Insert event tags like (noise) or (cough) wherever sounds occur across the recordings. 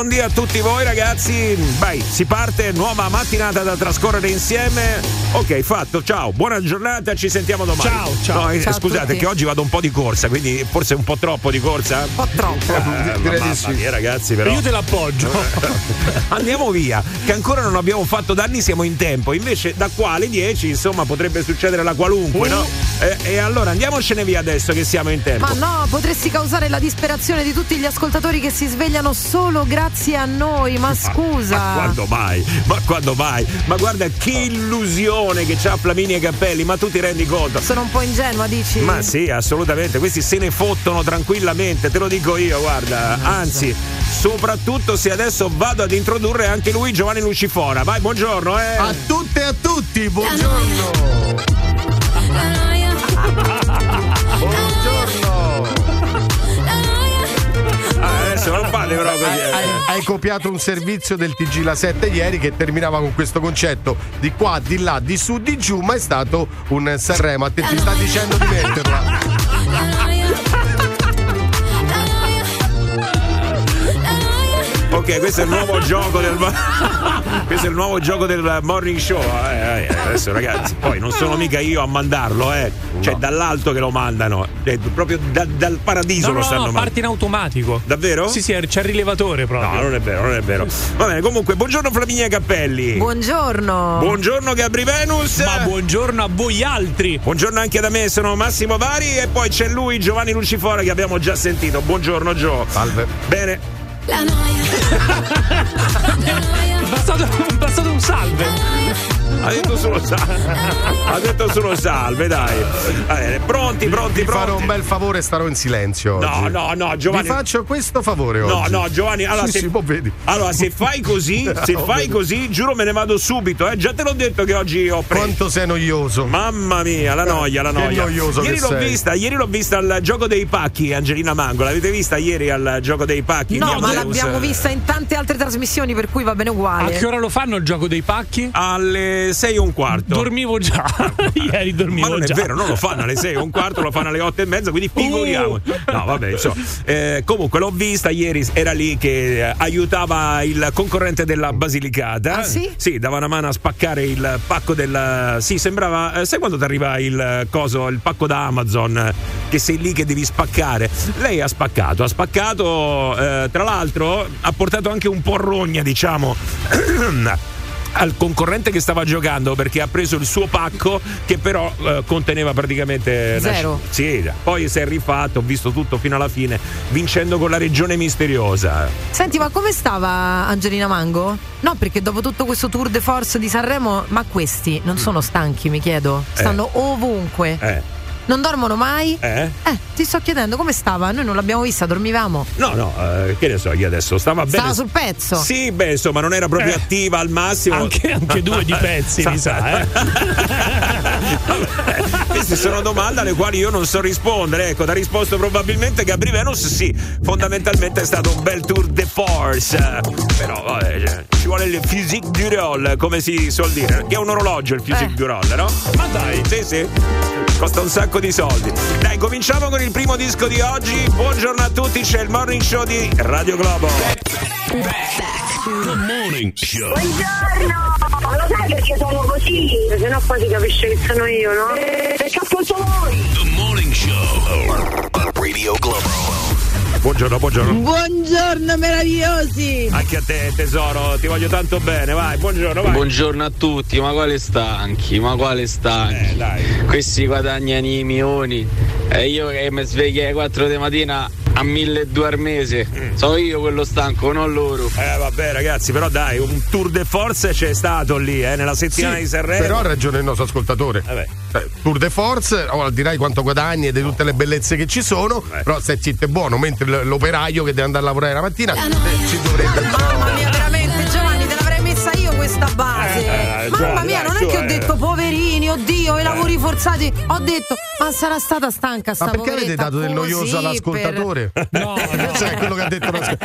Buondì, buondì a tutti voi ragazzi. Vai, si parte, nuova mattinata da trascorrere insieme. Ok, fatto, ciao, buona giornata, ci sentiamo domani. Ciao, ciao. No, eh, Ciao scusate, che oggi vado un po' di corsa, quindi forse un po' troppo di corsa. Un po' troppo. Eh, (laughs) direi di mamma sì. mia, ragazzi, però. Io te l'appoggio. (laughs) Andiamo via, che ancora non abbiamo fatto danni, siamo in tempo. Invece, da qua alle 10, insomma, potrebbe succedere la qualunque, no? Eh, e allora andiamocene via adesso che siamo in tempo. Ma no, potresti causare la disperazione di tutti gli ascoltatori che si svegliano solo grazie a noi. Ma scusa. Ma quando mai? Ma quando mai? Ma guarda che illusione che c'ha Flaminia Cappelli, ma tu ti rendi conto? Sono un po' ingenua, dici? Ma sì, assolutamente, questi se ne fottono tranquillamente, te lo dico io, guarda. Anzi, soprattutto se adesso vado ad introdurre anche lui, Giovanni Lucifora. Vai, buongiorno, eh. A tutte e a tutti, buongiorno. Buongiorno. Adesso non fate però così. Hai, eh. hai- hai copiato un servizio del TG La 7 ieri che terminava con questo concetto di qua, di là, di su, di giù, ma è stato un Sanremo. Ti sta dicendo di metterla. Ok, questo è il nuovo gioco del (laughs) questo è il nuovo gioco del morning show. Eh, eh, adesso ragazzi, poi non sono mica io a mandarlo, eh. Cioè dall'alto che lo mandano, Cioè, proprio da- dal paradiso No, lo no, stanno no, mandando. parte in automatico. Davvero? Sì, sì, c'è il rilevatore proprio. No, non è vero, non è vero. Va bene, comunque, buongiorno Flaminia Cappelli. Buongiorno. Buongiorno Gabri Venus. Ma buongiorno a voi altri. Buongiorno anche da me, sono Massimo Vari e poi c'è lui, Giovanni Lucifora, che abbiamo già sentito. Buongiorno Gio. Salve. Bene, La noia, (laughs) È bastato, è bastato un salve. Ha detto solo salve. ha detto solo salve, dai. Bene, pronti, pronti, Ti farò pronti. un bel favore e starò in silenzio. No, oggi. no, no, Giovanni. Vi faccio questo favore No, oggi. no, Giovanni, allora, Sì, se, sì, vedi. allora se fai così, (laughs) se Oh, fai vedi. così, giuro me ne vado subito, eh. Già te l'ho detto che oggi ho preso. Quanto sei noioso. Mamma mia, la noia, la Che noia. noioso ieri che l'ho sei. vista, ieri l'ho vista al gioco dei pacchi, Angelina Mango. L'avete vista ieri al gioco dei pacchi? No, ma l'abbiamo vista in tante altre trasmissioni, per cui va bene A uguale. che ora lo fanno il gioco dei pacchi? Alle 6 e un quarto. Dormivo già. (laughs) (laughs) Ieri dormivo Ma non è già. vero, non lo fanno alle 6 e un quarto, lo fanno alle 8 e mezza, quindi figuriamo. Uh. No, vabbè, insomma. Eh, comunque l'ho vista ieri, era lì che eh, aiutava il concorrente della Basilicata. Ah, sì? Sì, dava una mano a spaccare il pacco del. Sì, sembrava. eh, sai quando ti arriva il coso, il pacco da Amazon? Che sei lì che devi spaccare. Lei ha spaccato, ha spaccato, eh, tra l'altro, ha portato anche un po' rogna, diciamo. (clears throat) al concorrente che stava giocando perché ha preso il suo pacco che però eh, conteneva praticamente una Zero. sci- sì, poi si è rifatto, ho visto tutto fino alla fine, vincendo con la regione misteriosa. Senti, ma come stava Angelina Mango? No, perché dopo tutto questo tour de force di Sanremo, ma questi non sono stanchi, mi chiedo. Stanno ovunque. Eh, Non dormono mai? eh? Eh, ti sto chiedendo come stava? Noi non l'abbiamo vista, dormivamo. No, no, eh, che ne so io adesso, stava bene. Stava sul pezzo. Sì, beh, insomma, non era proprio Eh. attiva al massimo. Anche, anche due di pezzi, mi sa, eh. (laughs) Queste sono domande alle quali io non so rispondere. Ecco, ha risposto probabilmente Gabri Venus. Sì, fondamentalmente è stato un bel tour de force. Però vabbè, ci vuole il physique du rôle, come si suol dire. Che è un orologio il physique Eh. du rôle, no? Ma dai. Sì, sì. Costa un sacco di soldi. Dai, cominciamo con il primo disco di oggi. Buongiorno a tutti, c'è il morning show di Radio Globo. Buongiorno! Ma lo sai perché sono così? Se no poi si capisce che sono io, no? Perché appunto voi! The Morning Show. Radio Globo. Buongiorno, buongiorno. Buongiorno meravigliosi! Anche a te, tesoro, ti voglio tanto bene. Vai, buongiorno, vai. Buongiorno a tutti, ma quale stanchi, ma quale stanchi? Eh, dai. Questi guadagnano i milioni e io che mi sveglio alle 4 di mattina a 1200 al mese, Mm. so io quello stanco, non loro. Eh vabbè ragazzi, però dai, un tour de force c'è stato lì, eh, nella settimana Sì, di Sanremo. Però ha ragione il nostro ascoltatore. Vabbè. Eh, Tour de force, ora dirai quanto guadagni e di tutte le bellezze che ci sono, Eh. però stai zitto e buono, mentre l- l'operaio che deve andare a lavorare la mattina eh, noia. ci dovrebbe Mamma mia, veramente Giovanni, te l'avrei messa io questa base. Eh, eh, Mamma mia, dai, non è che ho eh. detto poverini, oddio, io, i lavori forzati. Ho detto, ma sarà stata stanca sta Ma perché avete dato del noioso all'ascoltatore? No, no. (laughs) Cioè, quello che ha detto l'as-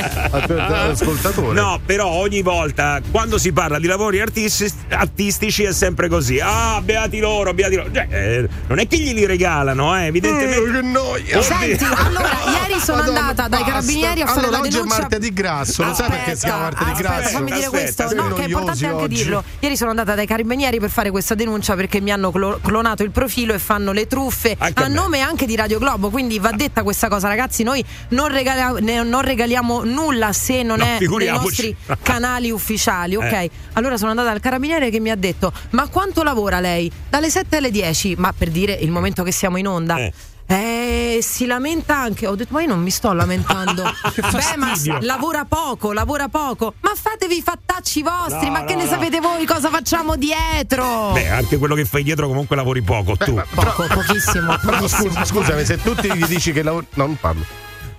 l'ascoltatore. No, però ogni volta quando si parla di lavori artisti- artistici è sempre così. Ah, beati loro, beati loro. Cioè, eh, non è che glieli regalano, eh, evidentemente. Eh, che noia. Senti, allora, ieri sono Madonna, andata dai basta. carabinieri a fare allora, la oggi denuncia. è martedì grasso, lo sai perché si chiama martedì aspetta, grasso? fammi dire Aspetta, questo, no, che è importante noiosi anche oggi. dirlo. Ieri sono andata dai carabinieri per fare questa denuncia perché mi hanno clo- clonato il profilo e fanno le truffe Anche a a me. nome anche di Radio Globo. Quindi va detta questa cosa, ragazzi. Noi non, regala- ne- non regaliamo nulla se non No, è nei nostri canali ufficiali, (laughs) ok? Eh. Allora sono andata dal carabiniere che mi ha detto: Ma quanto lavora lei? Dalle 7 alle 10, ma per dire il momento che siamo in onda. Eh. Eh, si lamenta anche. Ho detto, ma io non mi sto lamentando. (laughs) Beh, ma lavora poco, lavora poco. Ma fatevi i fattacci vostri, No, ma che no, ne no. sapete voi cosa facciamo dietro? Beh, anche quello che fai dietro comunque lavori poco, tu. Poco, pochissimo, (laughs) pochissimo. scusa, scusami, se tu ti dici che lavori. No, non parlo.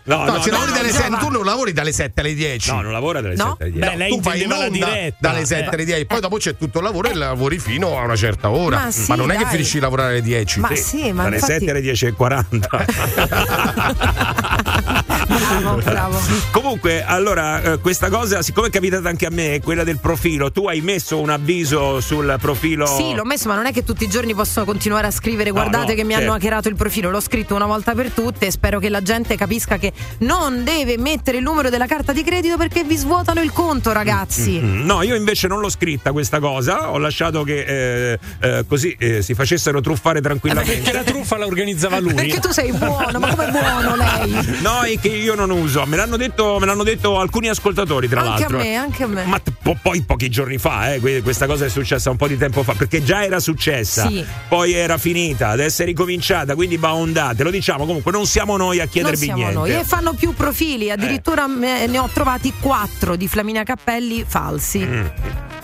No, No, se lavori no, dalle no, 7, no. tu non lavori dalle 7 alle 10. No, non lavora dalle No? 7 alle 10. Beh, lei tu vai in onda diretta. dalle 7 alle 10, poi dopo c'è tutto il lavoro e lavori fino a una certa ora. Ma sì, non è che dai. finisci di lavorare alle 10. Ma sì, ma dalle infatti... 7 alle 10.40. (laughs) Bravo, bravo. Comunque, allora, eh, questa cosa, siccome è capitata anche a me, quella del profilo, tu hai messo un avviso sul profilo. Sì, l'ho messo, ma non è che tutti i giorni possono continuare a scrivere guardate no, che mi certo. hanno hackerato il profilo. L'ho scritto una volta per tutte e spero che la gente capisca che non deve mettere il numero della carta di credito perché vi svuotano il conto, ragazzi. Mm, No, io invece non l'ho scritta questa cosa, ho lasciato che eh, eh, così eh, si facessero truffare tranquillamente. Perché la truffa la organizzava lui. Perché tu sei buono, ma come buono lei? No, è che io non uso, me l'hanno detto, me l'hanno detto alcuni ascoltatori, tra Anche a l'altro. me, anche a me. Ma po- poi pochi giorni fa, eh, que- questa cosa è successa un po' di tempo fa, perché già era successa, Sì. poi era finita, adesso è ricominciata, quindi va ondate, lo diciamo comunque, non siamo noi a Non chiedervi siamo niente. noi. E fanno più profili, addirittura Eh. me- ne ho trovati quattro di Flaminia Cappelli falsi. Mm.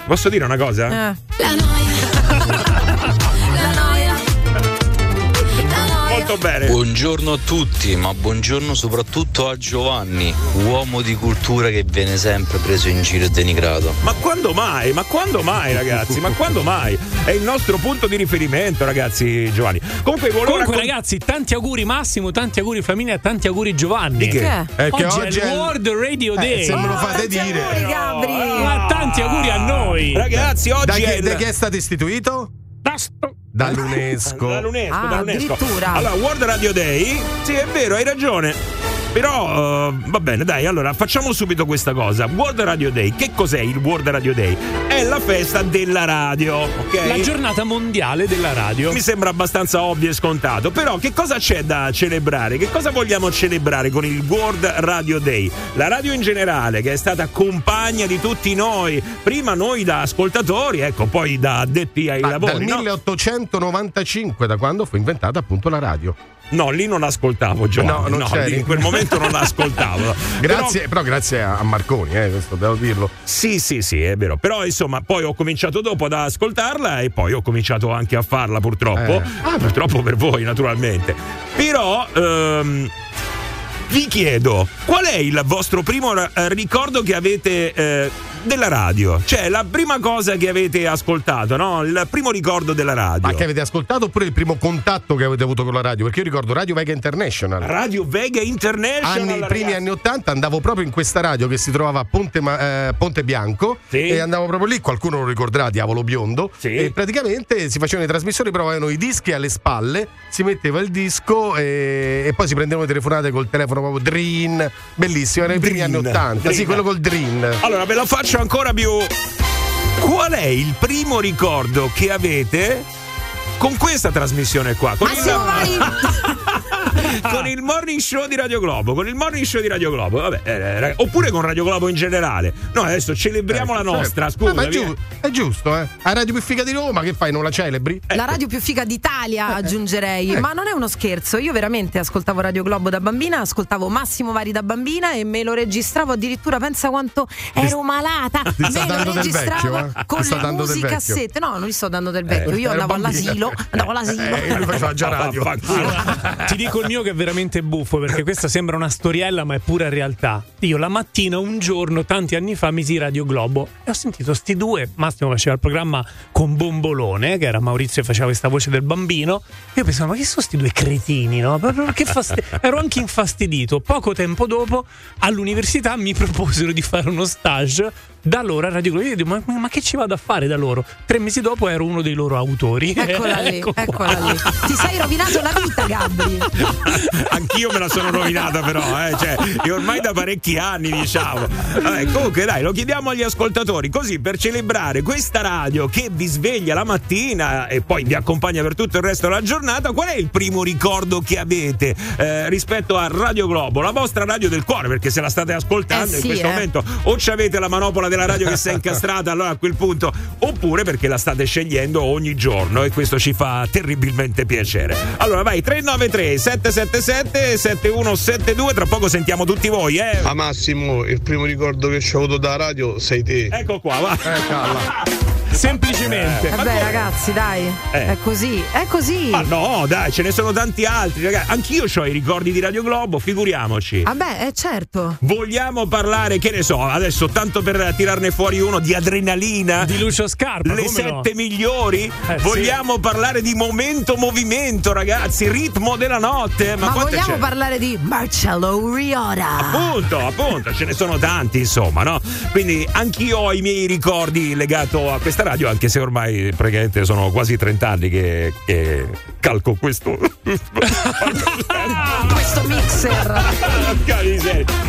Posso dire una cosa? Eh. La noia. (laughs) Molto bene. Buongiorno a tutti, ma buongiorno soprattutto a Giovanni, uomo di cultura che viene sempre preso in giro e denigrato. Ma quando mai? Ma quando mai, ragazzi? Ma quando mai? È il nostro punto di riferimento, ragazzi, Giovanni. Comunque, volevo Comunque, raccon- ragazzi, tanti auguri Massimo, tanti auguri Flaminia, tanti auguri Giovanni. Di che? Che è? Perché oggi, oggi è il World Radio Eh, Day. se me lo Oh, fate tanti dire. auguri, Gabri. Ma tanti auguri a noi. Ragazzi, oggi Da chi, è il... da chi è stato istituito? Dall'UNESCO. Dall'UNESCO, Ah, dall'UNESCO. addirittura. Allora, World Radio Day, sì, è vero, hai ragione. Però eh, va bene, dai, allora facciamo subito questa cosa. World Radio Day, che cos'è il World Radio Day? È la festa della radio, ok? La giornata mondiale della radio. Mi sembra abbastanza ovvio e scontato, però che cosa c'è da celebrare? Che cosa vogliamo celebrare con il World Radio Day? La radio in generale, che è stata compagna di tutti noi, prima noi da ascoltatori, ecco, poi da addetti ai Ma lavori. dal no? 1895, da quando fu inventata appunto la radio. No, lì non l'ascoltavo, Giovanni. No, lì in quel momento non l'ascoltavo. (laughs) Grazie, Però- però, grazie a Marconi, eh, questo devo dirlo. sì, sì, sì, è vero. Però insomma, poi ho cominciato dopo ad ascoltarla e poi ho cominciato anche a farla, purtroppo. Eh. Ah, purtroppo per voi, naturalmente. Però. ehm, vi chiedo, qual è il vostro primo eh, ricordo che avete eh, della radio? Cioè, la prima cosa che avete ascoltato, no? Il primo ricordo della radio. Ma che avete ascoltato oppure il primo contatto che avete avuto con la radio? Perché io ricordo Radio Vega International. Radio Vega International. Anni, i primi ragazzi. anni 80 andavo proprio in questa radio che si trovava a Ponte, eh, Ponte Bianco Sì. e andavo proprio lì, qualcuno lo ricorderà, Diavolo Biondo Sì. e praticamente si facevano i trasmissori, però avevano i dischi alle spalle, si metteva il disco e, e poi si prendevano le telefonate col telefono proprio Drin, bellissimo, erano i primi anni 80, sì, Drin. quello col Drin. Allora, ve la faccio ancora più. Qual è il primo ricordo che avete con questa trasmissione qua? Con Massimo Vari. (laughs) con il morning show di Radio Globo, con il morning show di Radio Globo, vabbè, eh, rag- oppure con Radio Globo in generale. No, adesso celebriamo Ecco, la nostra, certo. scusa. Ah, ma è, giu- è giusto, eh? A Radio più figa di Roma, che fai? Non la celebri? La radio più figa d'Italia, aggiungerei. Ma non è uno scherzo. Io veramente ascoltavo Radio Globo da bambina, ascoltavo Massimo Vari da bambina e me lo registravo addirittura. Pensa quanto ero malata. (laughs) ti me lo registravo vecchio, eh? con le musicassette. No, non gli sto dando del vecchio. Io ero andavo bambina. all'asilo. Andavo all'asilo. Eh, lui faceva già radio. Ti dico il mio che è veramente buffo perché questa sembra una storiella ma è pura realtà. Io la mattina un giorno, tanti anni fa, misi Radio Globo e ho sentito sti due, Massimo faceva il programma con Bombolone, che era Maurizio e faceva questa voce del bambino, e io pensavo ma che sono sti due cretini, no? Fasti- (laughs) Ero anche infastidito. Poco tempo dopo all'università mi proposero di fare uno stage da loro a Radio Globo. Io dico, ma, ma che ci vado a fare da loro? Tre mesi dopo ero uno dei loro autori. Eccola (laughs) lì, Ecco eccola lì. Ti sei rovinato la vita, Gabri. (laughs) Anch'io me la sono rovinata, però, eh. cioè, e ormai da parecchi anni, diciamo. Vabbè, comunque, dai, lo chiediamo agli ascoltatori, così per celebrare questa radio che vi sveglia la mattina e poi vi accompagna per tutto il resto della giornata. Qual è il primo ricordo che avete eh, rispetto a Radio Globo, la vostra radio del cuore? Perché se la state ascoltando Eh in sì, questo eh. momento, o ci avete la manopola della radio che si è (laughs) incastrata, allora a quel punto, oppure perché la state scegliendo ogni giorno e questo ci fa terribilmente piacere. Allora, vai 393 777 7172, tra poco sentiamo tutti voi, eh. A Massimo, il primo ricordo che ci ho avuto da radio sei te. Ecco qua, va. (laughs) Semplicemente. Vabbè, ragazzi, dai. Eh. È così, è così. Ma no, dai, ce ne sono tanti altri, ragazzi. Anch'io ho i ricordi di Radio Globo, figuriamoci. Vabbè, è certo. Vogliamo parlare, che ne so, adesso tanto per tirarne fuori uno di adrenalina? Di Lucio Scarpa. Le come sette no? migliori? Eh, sì. Vogliamo parlare di momento movimento, ragazzi, ritmo della notte. Ma, Ma, vogliamo c'è? parlare di Marcello Riora. Appunto, appunto, ce ne sono tanti, insomma, no? Quindi anch'io ho i miei ricordi legato a questa radio, anche se ormai praticamente sono quasi 30 anni che, che calco questo. (laughs) Questo mixer.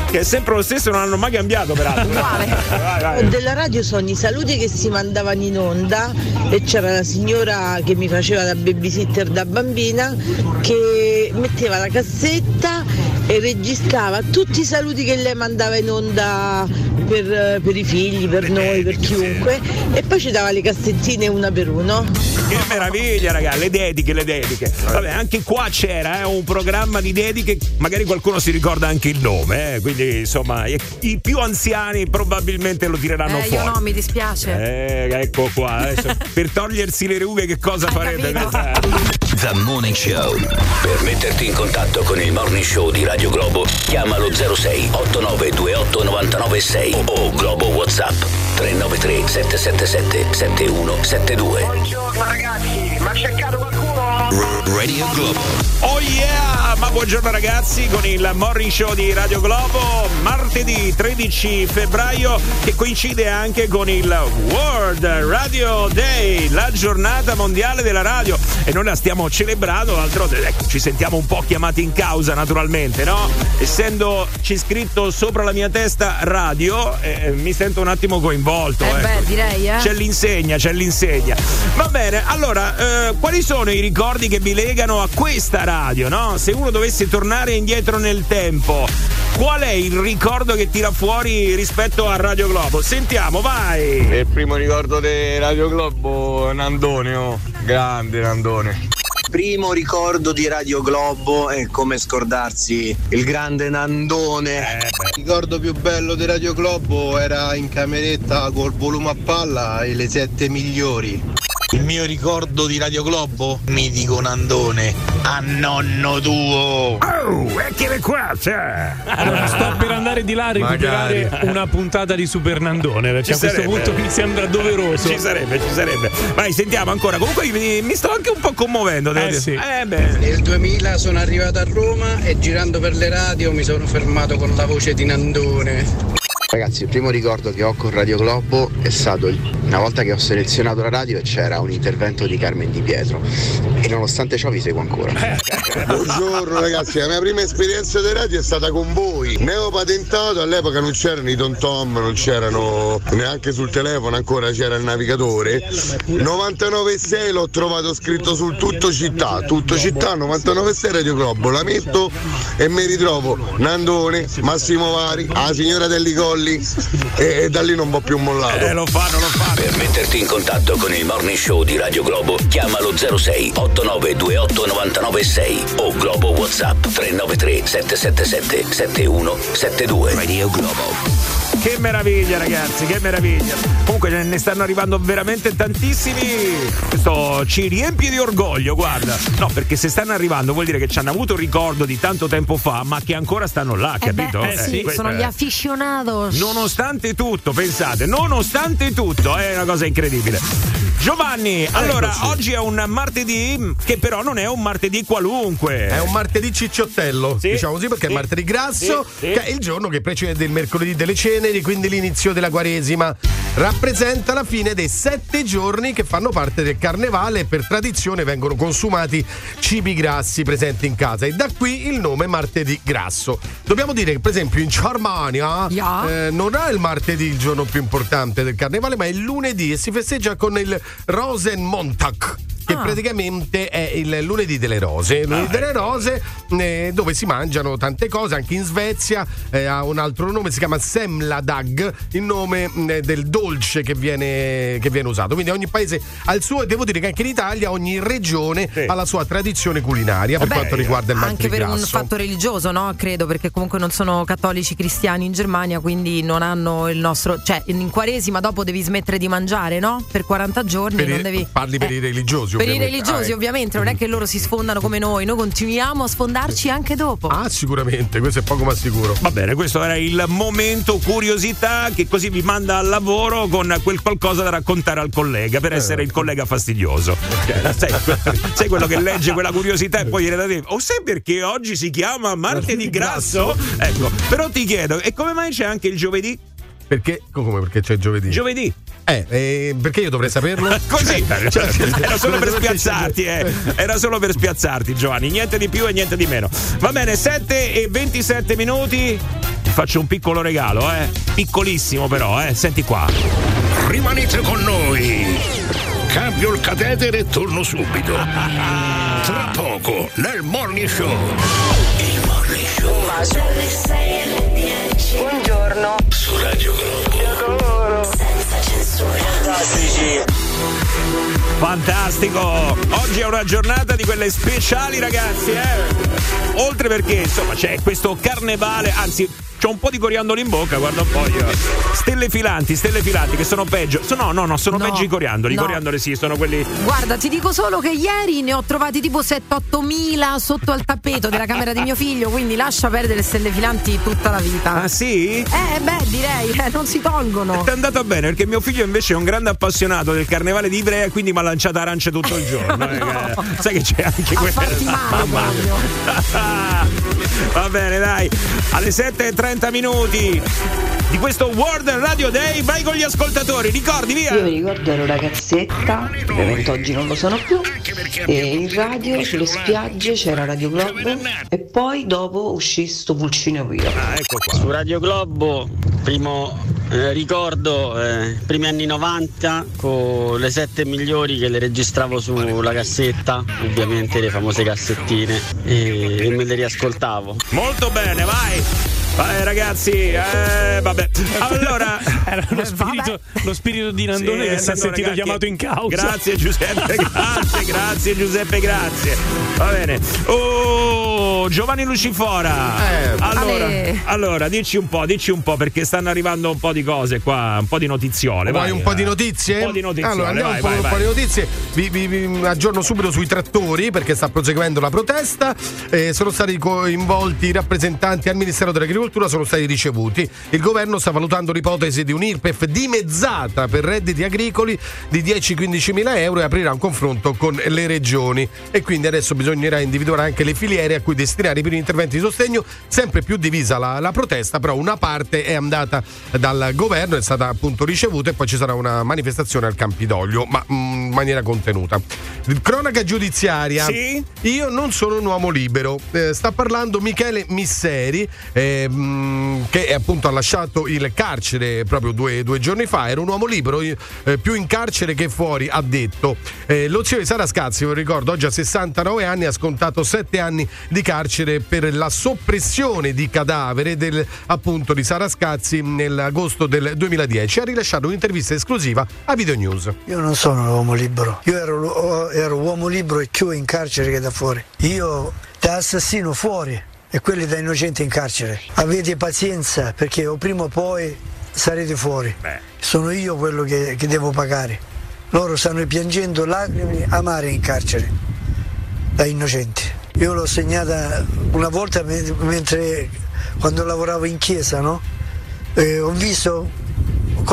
Che è sempre lo stesso, non hanno mai cambiato, peraltro. Uguale. Vai, vai. Della radio sono i saluti che si mandavano in onda e c'era la signora che mi faceva da babysitter da bambina che metteva la cassetta e registrava tutti i saluti che lei mandava in onda per, per i figli, per noi, per chiunque e poi ci dava le cassettine una per uno. Che meraviglia, ragazzi, le dediche, le dediche. Vabbè, anche qua c'era eh, un programma di dediche, magari qualcuno si ricorda anche il nome, eh, quindi insomma, i, i più anziani probabilmente lo tireranno Eh, fuori. io no, mi dispiace. Eh, ecco qua, adesso, (laughs) per togliersi le rughe che cosa Hai farete? The Morning Show. Per metterti in contatto con il Morning Show di Radio Globo, chiamalo 06 8928 996 o Globo WhatsApp 393 777 7172. Buongiorno ragazzi, ma qualcuno? Radio Globo. Oh yeah! Ma buongiorno ragazzi con il Morning Show di Radio Globo, martedì 13 febbraio che coincide anche con il World Radio Day, la giornata mondiale della radio e noi la stiamo celebrando, d'altronde ecco, ci sentiamo un po' chiamati in causa naturalmente, no? Essendoci scritto sopra la mia testa radio, eh, mi sento un attimo coinvolto. Eh ecco. beh, direi, eh. C'è l'insegna, c'è l'insegna. Va bene, allora, eh, quali sono i ricordi che vi legano a questa radio, no? Se uno dovesse tornare indietro nel tempo, qual è il ricordo che tira fuori rispetto a Radio Globo? Sentiamo, vai! Il primo ricordo di Radio Globo Nandone, oh. grande Nandone. Primo ricordo di Radio Globo è come scordarsi il grande Nandone. Il ricordo più bello di Radio Globo era in cameretta col volume a palla e le sette migliori. Il mio ricordo di Radio Globo? Mitico Nandone. A nonno tuo. Oh, eccole qua, c'è! Allora, sto per andare di là a recuperare Magari. una puntata di Super Nandone perché Ci a questo sarebbe. punto mi sembra doveroso. Ci sarebbe, ci sarebbe. Vai, sentiamo ancora. Comunque mi, mi sto anche un po' commuovendo. Eh, dire. sì. Eh beh. Nel 2000 sono arrivato a Roma e girando per le radio mi sono fermato con la voce di Nandone. Ragazzi, il primo ricordo che ho con Radio Globo è stato una volta che ho selezionato la radio e c'era un intervento di Carmen Di Pietro. E nonostante ciò vi seguo ancora. (laughs) Buongiorno ragazzi, la mia prima esperienza di radio è stata con voi. Ne ho patentato, all'epoca non c'erano i Tom Tom, non c'erano neanche sul telefono, ancora c'era il navigatore. 99.6 l'ho trovato scritto sul tutto città, tutto città 99.6 Radio Globo, la metto e mi ritrovo Nandone, Massimo Vari, la signora Delli Colli e, e da lì non ho più mollato. Eh, lo fanno, lo fanno. Per metterti in contatto con il Morning Show di Radio Globo, chiamalo 06 8928 996 o Globo WhatsApp 393 777 7172. Radio Globo. Che meraviglia, ragazzi, che meraviglia. Comunque ne stanno arrivando veramente tantissimi. Questo ci riempie di orgoglio, guarda. No, perché se stanno arrivando vuol dire che ci hanno avuto ricordo di tanto tempo fa, ma che ancora stanno là, Eh beh, capito? eh sì, questo sono gli aficionados. Nonostante tutto, pensate, nonostante tutto, è una cosa incredibile. Giovanni, allora, Eccoci. oggi è un martedì che però non è un martedì qualunque. È un martedì cicciottello, Sì. diciamo così, perché Sì. è martedì grasso, Sì, sì. che è il giorno che precede il mercoledì delle ceneri, quindi l'inizio della Quaresima. Rappresenta la fine dei sette giorni che fanno parte del carnevale e per tradizione vengono consumati cibi grassi presenti in casa. E da qui il nome martedì grasso. Dobbiamo dire che, per esempio, in Germania Ja. eh, non è il martedì il giorno più importante del carnevale, ma è il lunedì e si festeggia con il Rosenmontag. Che Ah. praticamente è il lunedì delle rose. Il lunedì delle rose eh, dove si mangiano tante cose, anche in Svezia eh, ha un altro nome, si chiama Semladag, il nome mh, del dolce che viene, che viene usato. Quindi ogni paese ha il suo e devo dire che anche in Italia ogni regione ha la sua tradizione culinaria per Beh, quanto riguarda il Anche martedì per un fatto religioso, no? Credo, perché comunque non sono cattolici cristiani in Germania, quindi non hanno il nostro. cioè, in Quaresima dopo devi smettere di mangiare, no? Per 40 giorni Per i- non devi. Parli per Eh, i religiosi, Per i religiosi, Ah, ecco. ovviamente, non è che loro si sfondano come noi, noi continuiamo a sfondarci anche dopo. Ah, sicuramente, questo è poco ma sicuro. Va bene, questo era il momento curiosità che così vi manda al lavoro con quel qualcosa da raccontare al collega per essere il collega fastidioso. Cioè, sai, (laughs) sai quello che legge quella curiosità e poi da dire, o sai perché oggi si chiama martedì grasso? Ecco, però ti chiedo, e come mai c'è anche il giovedì? Perché? Come? Perché c'è giovedì? Giovedì. Eh, eh, perché io dovrei saperlo? (laughs) Così, Cioè, era solo per spiazzarti, eh. Era solo per spiazzarti, Giovanni. Niente di più e niente di meno. Va bene, 7 e 27 minuti. Ti faccio un piccolo regalo, eh. Piccolissimo, però, eh. Senti qua. Rimanete con noi. Cambio il catetere e torno subito. Tra poco nel Morning Show. Il Morning Show Buongiorno. Su Radio Globo. Senza censura. Fantastico! Oggi è una giornata di quelle speciali, ragazzi, eh! Oltre perché, insomma, c'è questo carnevale, anzi, c'ho un po' di coriandolo in bocca, guarda un po' io. Stelle filanti, stelle filanti, che sono peggio. No, no, no, sono No, peggio i coriandoli. I no. coriandoli sì, sono quelli. Guarda, ti dico solo che ieri ne ho trovati tipo 7-8 mila sotto al tappeto della camera di mio figlio, quindi lascia perdere le stelle filanti tutta la vita. Ah, sì? Eh, beh, direi, eh, non si tolgono. È andata bene perché mio figlio invece è un grande appassionato del carnevale di Ivrea quindi mi ha lanciato arance tutto il giorno. (laughs) eh. Sai che c'è anche male Mamma. (laughs) Va bene, dai. Alle 7.30 minuti di questo World Radio Day, vai con gli ascoltatori. Ricordi, via. Io mi ricordo ero ragazzetta, ovviamente oggi non lo sono più, e in radio sulle spiagge c'era Radio Globo e poi dopo uscì sto pulcino via. Ah, ecco qua. Su Radio Globo, primo eh, ricordo, eh, primi anni 90, con le sette migliori che le registravo sulla cassetta, ovviamente le famose cassettine, e, e me le riascoltavo. Molto bene, vai. Vai ragazzi, eh, vabbè. Allora, (laughs) Era lo spirito, lo spirito di Nandone Sì, che si è sentito ragazzi, chiamato in causa. Grazie Giuseppe, grazie, grazie Giuseppe, grazie. Va bene. Oh, Giovanni Lucifora. Eh. allora, allora, dici un po', dici un po' perché stanno arrivando un po' di cose qua, un po' di notiziole. Vuoi vai. un po' di notizie? Un po' di notizie. Allora andiamo vai, un, po', vai, un po' di notizie. Vi, vi- vi aggiorno subito sui trattori perché sta proseguendo la protesta. Eh, sono stati coinvolti i rappresentanti al Ministero dell'Agricoltura, sono stati ricevuti. Il governo sta valutando l'ipotesi di un IRPEF dimezzata per redditi agricoli di 10-15 mila euro e aprirà un confronto con le regioni. E quindi adesso bisognerà individuare anche le filiere a cui destinare i primi interventi di sostegno. Sempre più divisa la, la protesta, però una parte è andata dal governo, è stata appunto ricevuta e poi ci sarà una manifestazione al Campidoglio, ma mm, in maniera contenuta. Cronaca giudiziaria. Sì? Io non sono un uomo libero. Eh, sta parlando Michele Misseri, ehm, che appunto ha lasciato il carcere proprio due, due giorni fa. Era un uomo libero, eh, più in carcere che fuori, ha detto. Eh, lo zio di Sara Scazzi, vi ricordo, oggi ha 69 anni, ha scontato 7 anni di carcere per la soppressione di cadavere del, appunto di Sara Scazzi nell'agosto del 2010. Ha rilasciato un'intervista esclusiva a Video News. Io non sono un uomo libero, io ero, ero uomo libero e più in carcere che da fuori. Io da assassino fuori e quelli da innocente in carcere. Avete pazienza perché o prima o poi sarete fuori. Sono io quello che, che devo pagare. Loro stanno piangendo lacrime amare in carcere, da innocenti. Io l'ho segnata una volta me- mentre quando lavoravo in chiesa, no? Eh, ho visto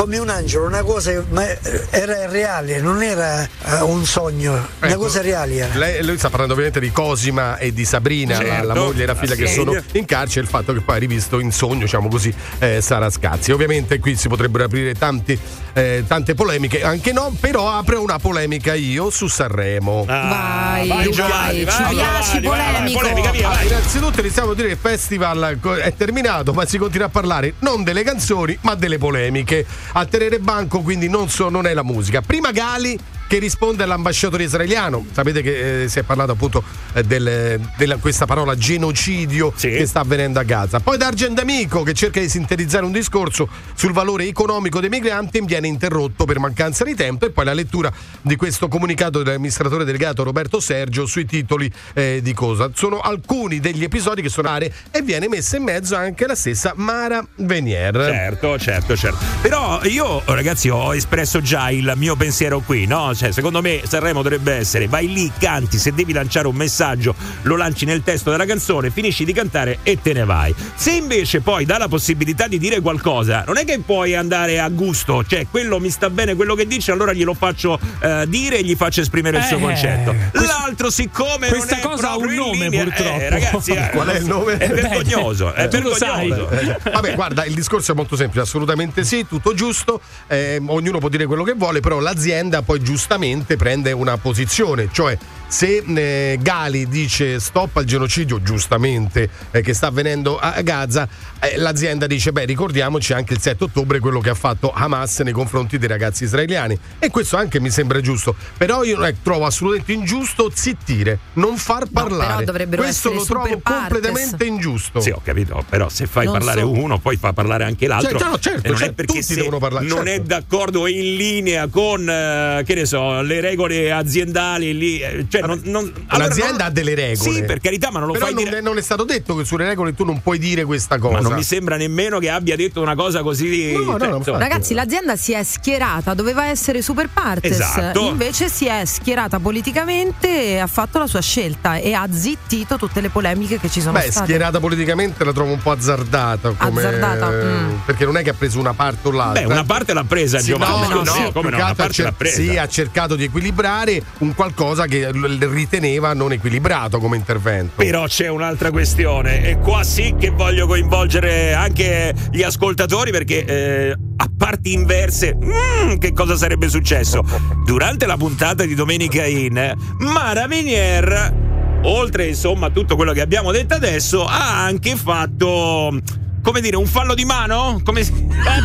come un angelo, una cosa ma era reale, non era eh, un sogno, una Ecco, cosa reale. era. Lei, lui sta parlando ovviamente di Cosima e di Sabrina, la- Certo, la, moglie e la figlia la che figlia. sono in carcere, il fatto che poi ha rivisto in sogno, diciamo così, eh, Sara Scazzi. Ovviamente qui si potrebbero aprire tanti, eh, tante polemiche, anche no, però apro una polemica io su Sanremo. Vai, vai, Giovanni, ci vai, vai, vai, vai, polemico. polemica, via, Ah, innanzitutto iniziamo a dire che il festival è terminato, ma si continua a parlare non delle canzoni, ma delle polemiche. A tenere banco quindi non, so- non è la musica. Prima Gali che risponde all'ambasciatore israeliano. Sapete che eh, si è parlato appunto eh, della questa parola genocidio che sta avvenendo a Gaza. Poi D'Argent Amico che cerca di sintetizzare un discorso sul valore economico dei migranti e viene interrotto per mancanza di tempo e poi la lettura di questo comunicato dell'amministratore delegato Roberto Sergio sui titoli eh, di cosa. Sono alcuni degli episodi che sono aree e viene messa in mezzo anche la stessa Mara Venier. Certo, certo, certo. Però io, ragazzi, ho espresso già il mio pensiero qui, no? Cioè, secondo me Sanremo dovrebbe essere vai lì, canti, se devi lanciare un messaggio, lo lanci nel testo della canzone, finisci di cantare e te ne vai. Se invece poi dà la possibilità di dire qualcosa, non è che puoi andare a gusto, cioè quello mi sta bene quello che dice, allora glielo faccio eh, dire e gli faccio esprimere il suo Eh, concetto. questo- L'altro, siccome questa non è cosa ha un nome, linea- purtroppo. eh, ragazzi, eh, Qual è il nome? È vergognoso, è Eh, vergognoso. Eh, Vabbè, guarda, il discorso è molto semplice, assolutamente sì, tutto giusto, eh, ognuno può dire quello che vuole, però l'azienda poi giustamente prende una posizione, cioè se eh, Gali dice stop al genocidio, giustamente, eh, che sta avvenendo a Gaza, eh, l'azienda dice, beh, ricordiamoci anche il 7 ottobre quello che ha fatto Hamas nei confronti dei ragazzi israeliani. E questo anche mi sembra giusto, però io eh, trovo assolutamente ingiusto zittire, non far parlare. però dovrebbero questo lo trovo partes. completamente ingiusto. Sì, ho capito, però se fai Non parlare so. uno, poi fa parlare anche l'altro. Cioè, no, certo, E non cioè, è perché tutti se devono parlare, non è certo. d'accordo e in linea con eh, che ne so, le regole aziendali lì, eh, cioè non, non- allora L'azienda non- ha delle regole. Sì, per carità, ma non lo Però fai non, dire. è, non è stato detto che sulle regole tu non puoi dire questa cosa. Ma non mi sembra nemmeno che abbia detto una cosa così. No, no, cioè, no, Ragazzi, l'azienda si è schierata, doveva essere super partes, Esatto. invece si è schierata politicamente e ha fatto la sua scelta e ha zittito tutte le polemiche che ci sono Beh, state. schierata politicamente la trovo un po' azzardata. Come, Azzardata, mm. Perché non è che ha preso una parte o l'altra. Beh, una parte l'ha presa Sì, Giovanni. No, no, Sì, sì, come più no, una parte l'ha cer- presa. Sì, ha cercato di equilibrare un qualcosa che riteneva non equilibrato come intervento. Però c'è un'altra questione e qua sì che voglio coinvolgere anche gli ascoltatori perché eh, a parti inverse, mm, che cosa sarebbe successo? Durante la puntata di Domenica In, Mara Venier, oltre insomma a tutto quello che abbiamo detto adesso, ha anche fatto... Come dire, un fallo di mano? Come Eh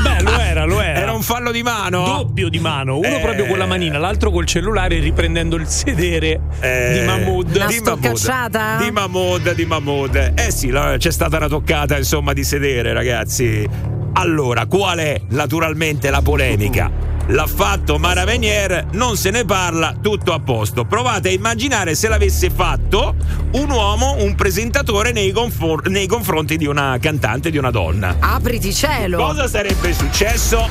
beh, lo era, lo era. Era un fallo di mano? Doppio di mano, uno Eh. proprio con la manina, l'altro col cellulare riprendendo il sedere Eh, di Mahmood. Una di Mahmood, di Mahmood, di Mahmood. Eh sì, la- c'è stata una toccata insomma di sedere, ragazzi. Allora, qual è naturalmente la polemica? L'ha fatto Mara Venier, non se ne parla, tutto a posto. Provate a immaginare se l'avesse fatto un uomo, un presentatore nei, confor- nei confronti di una cantante, di una donna. Apriti cielo. Cosa sarebbe successo?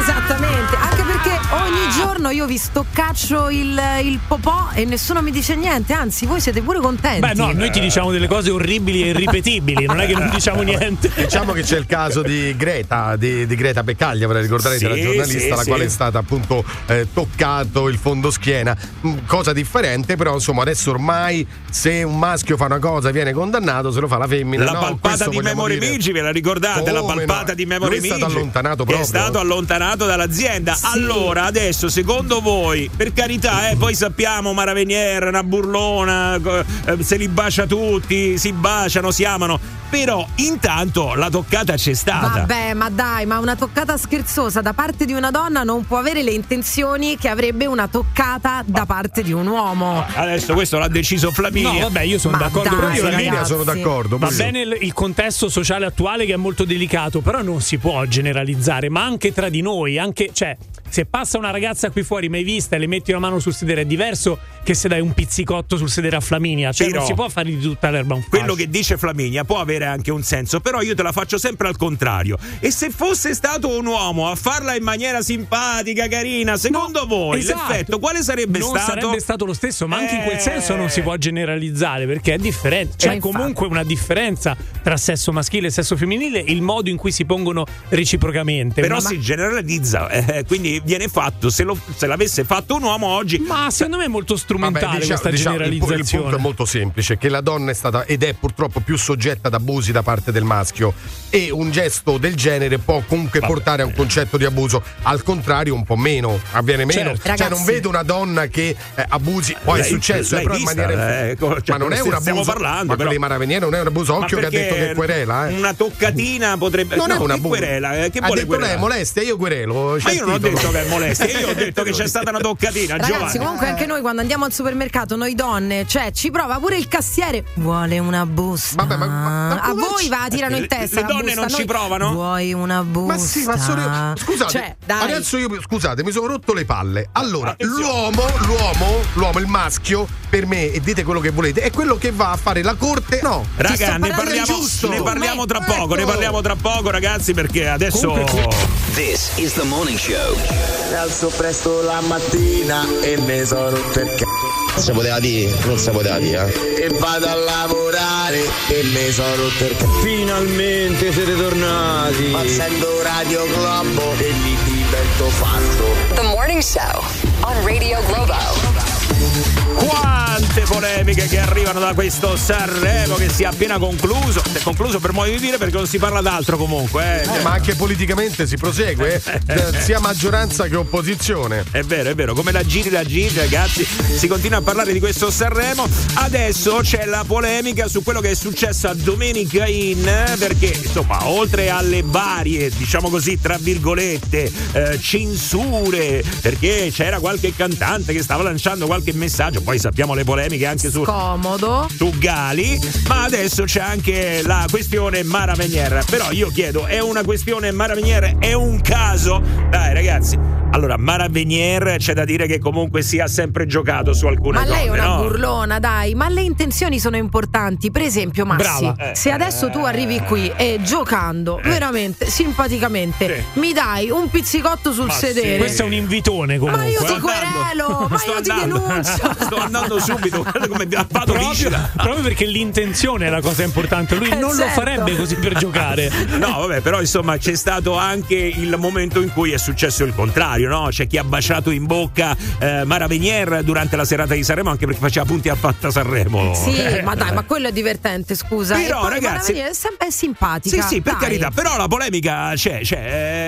Esattamente, perché ogni giorno io vi stoccaccio il, il popò e nessuno mi dice niente, anzi voi siete pure contenti. Beh, no, noi ti diciamo delle cose orribili e irripetibili, non è che non (laughs) diciamo niente. Diciamo che c'è il caso di Greta, di, di Greta Peccaglia, vorrei ricordare Sì, la giornalista, sì, la sì. quale è stata appunto eh, toccato il fondoschiena. Mm, Cosa differente, però insomma adesso ormai se un maschio fa una cosa e viene condannato, se lo fa la femmina. La no, palpata di Memory. Migi, ve la ricordate? la Come palpata no? di Memory Lui è stato Migi, allontanato proprio. È stato allontanato dall'azienda. Allora, adesso, secondo voi, per carità, eh, poi sappiamo Mara Venier, una burlona, eh, se li bacia tutti, si baciano, si amano. Però intanto la toccata c'è stata. Vabbè, ma dai, ma una toccata scherzosa da parte di una donna non può avere le intenzioni che avrebbe una toccata da parte di un uomo. Adesso questo l'ha deciso Flaminia. No, vabbè, io sono Ma d'accordo dai, con Flaminia. sono d'accordo. Va bene il, il contesto sociale attuale che è molto delicato, però non si può generalizzare, ma anche tra di noi, anche, cioè, se passa una ragazza qui fuori mai vista e le metti una mano sul sedere è diverso che se dai un pizzicotto sul sedere a Flaminia. Cioè, Però- non si può fare di tutta l'erba un Quello fascio. che dice Flaminia può avere anche un senso, però io te la faccio sempre al contrario. E se fosse stato un uomo a farla in maniera simpatica, carina, secondo voi Esatto. l'effetto quale sarebbe non stato? sarebbe stato lo stesso, ma anche in quel Eh. senso non si può generalizzare perché è differente. C'è Ma infatti. comunque una differenza tra sesso maschile e sesso femminile, il modo in cui si pongono reciprocamente. Però Ma- si generalizza, eh, quindi viene fatto. Se, lo- se l'avesse fatto un uomo oggi. Ma secondo me è molto strumentale Vabbè, diciamo- questa diciamo, il pu- il, generalizzazione. punto è molto semplice, che la donna è stata ed è purtroppo più soggetta ad abusi da parte del maschio e un gesto del genere può comunque portare a un concetto di abuso, al contrario un po' meno, avviene meno. Certo. Cioè Ragazzi- non vedo una donna che eh, abusi, poi è Lei- successo, eh, l'hai però in vista, maniera eh, co- cioè, ma non è un stiamo abuso, parlando, ma Maraveniere non è un abuso, Ma occhio che ha detto che querela, eh. Una toccatina potrebbe. Non no, è un abuso. querela, eh, che ha vuole detto lei è molestia, io querelo. Ma io non ho detto che è molestia, io ho detto che c'è (laughs) stata una toccatina, Ragazzi, Giovanni. comunque anche noi quando andiamo al supermercato, noi donne, cioè ci prova pure il cassiere. Vuole una busta. A voi va, tirano in Le- testa. le la donne busta, non ci noi- provano? Vuoi una busta? Ma sì, ma sono io. Scusate, Cioè, dai. adesso io scusate, mi sono rotto le palle. Allora, l'uomo, l'uomo, l'uomo, il maschio, per me, e dite quello che volete, è quello che va a fare la corte. No, Raga, ne parliamo, giusto. ne parliamo tra poco, ne Ecco. parliamo tra poco, ragazzi, perché adesso. This is the morning show. Mi alzo presto la mattina e mi sono c***o. Si poteva dire, non si poteva dire, eh. E vado a lavorare e mi sono rotto il c***o. Finalmente siete tornati. Accendo Radio Globo e mi divento fatto. The Morning Show on Radio Globo. Quante polemiche che arrivano da questo Sanremo che si è appena concluso. È concluso per modo di dire perché non si parla d'altro comunque. Eh. Eh, ma anche politicamente si prosegue, (laughs) eh, eh, sia maggioranza che opposizione. È vero, è vero, come la giri la giri, ragazzi, si continua a parlare di questo Sanremo. Adesso c'è la polemica su quello che è successo a Domenica In, perché insomma, oltre alle varie, diciamo così, tra virgolette, eh, censure, perché c'era qualche cantante che stava lanciando qualche messaggio, poi sappiamo le polemiche anche su Comodo. su Gali, ma adesso c'è anche la questione Mara Venier. Però io chiedo, è una questione Mara Venier? È un caso? Dai ragazzi, allora Mara Venier c'è da dire che comunque si ha sempre giocato su alcune Ma lei è donne, una no? burlona, dai, ma le intenzioni sono importanti. Per esempio, Massi, Brava. Eh. se adesso tu arrivi qui e giocando veramente simpaticamente mi dai un pizzicotto sul Ma sì, sedere. Questo è un invitone comunque. Ma io ti eh. querelo, ma Sto io ti andando. denuncio. (laughs) Sto andando subito, guarda come vado Proprio, proprio perché l'intenzione è la cosa importante. Lui Eh, non lo certo. farebbe così per giocare. No, vabbè, però insomma c'è stato anche il momento in cui è successo il contrario, no? C'è chi ha baciato in bocca eh, Mara Venier durante la serata di Sanremo, anche perché faceva punti a fatta Sanremo. Sì, Eh. ma dai, ma quello è divertente, scusa. Però, e poi ragazzi- Mara Venier è sempre simpatica. Sì, sì, per dai. carità, però la polemica c'è, c'è.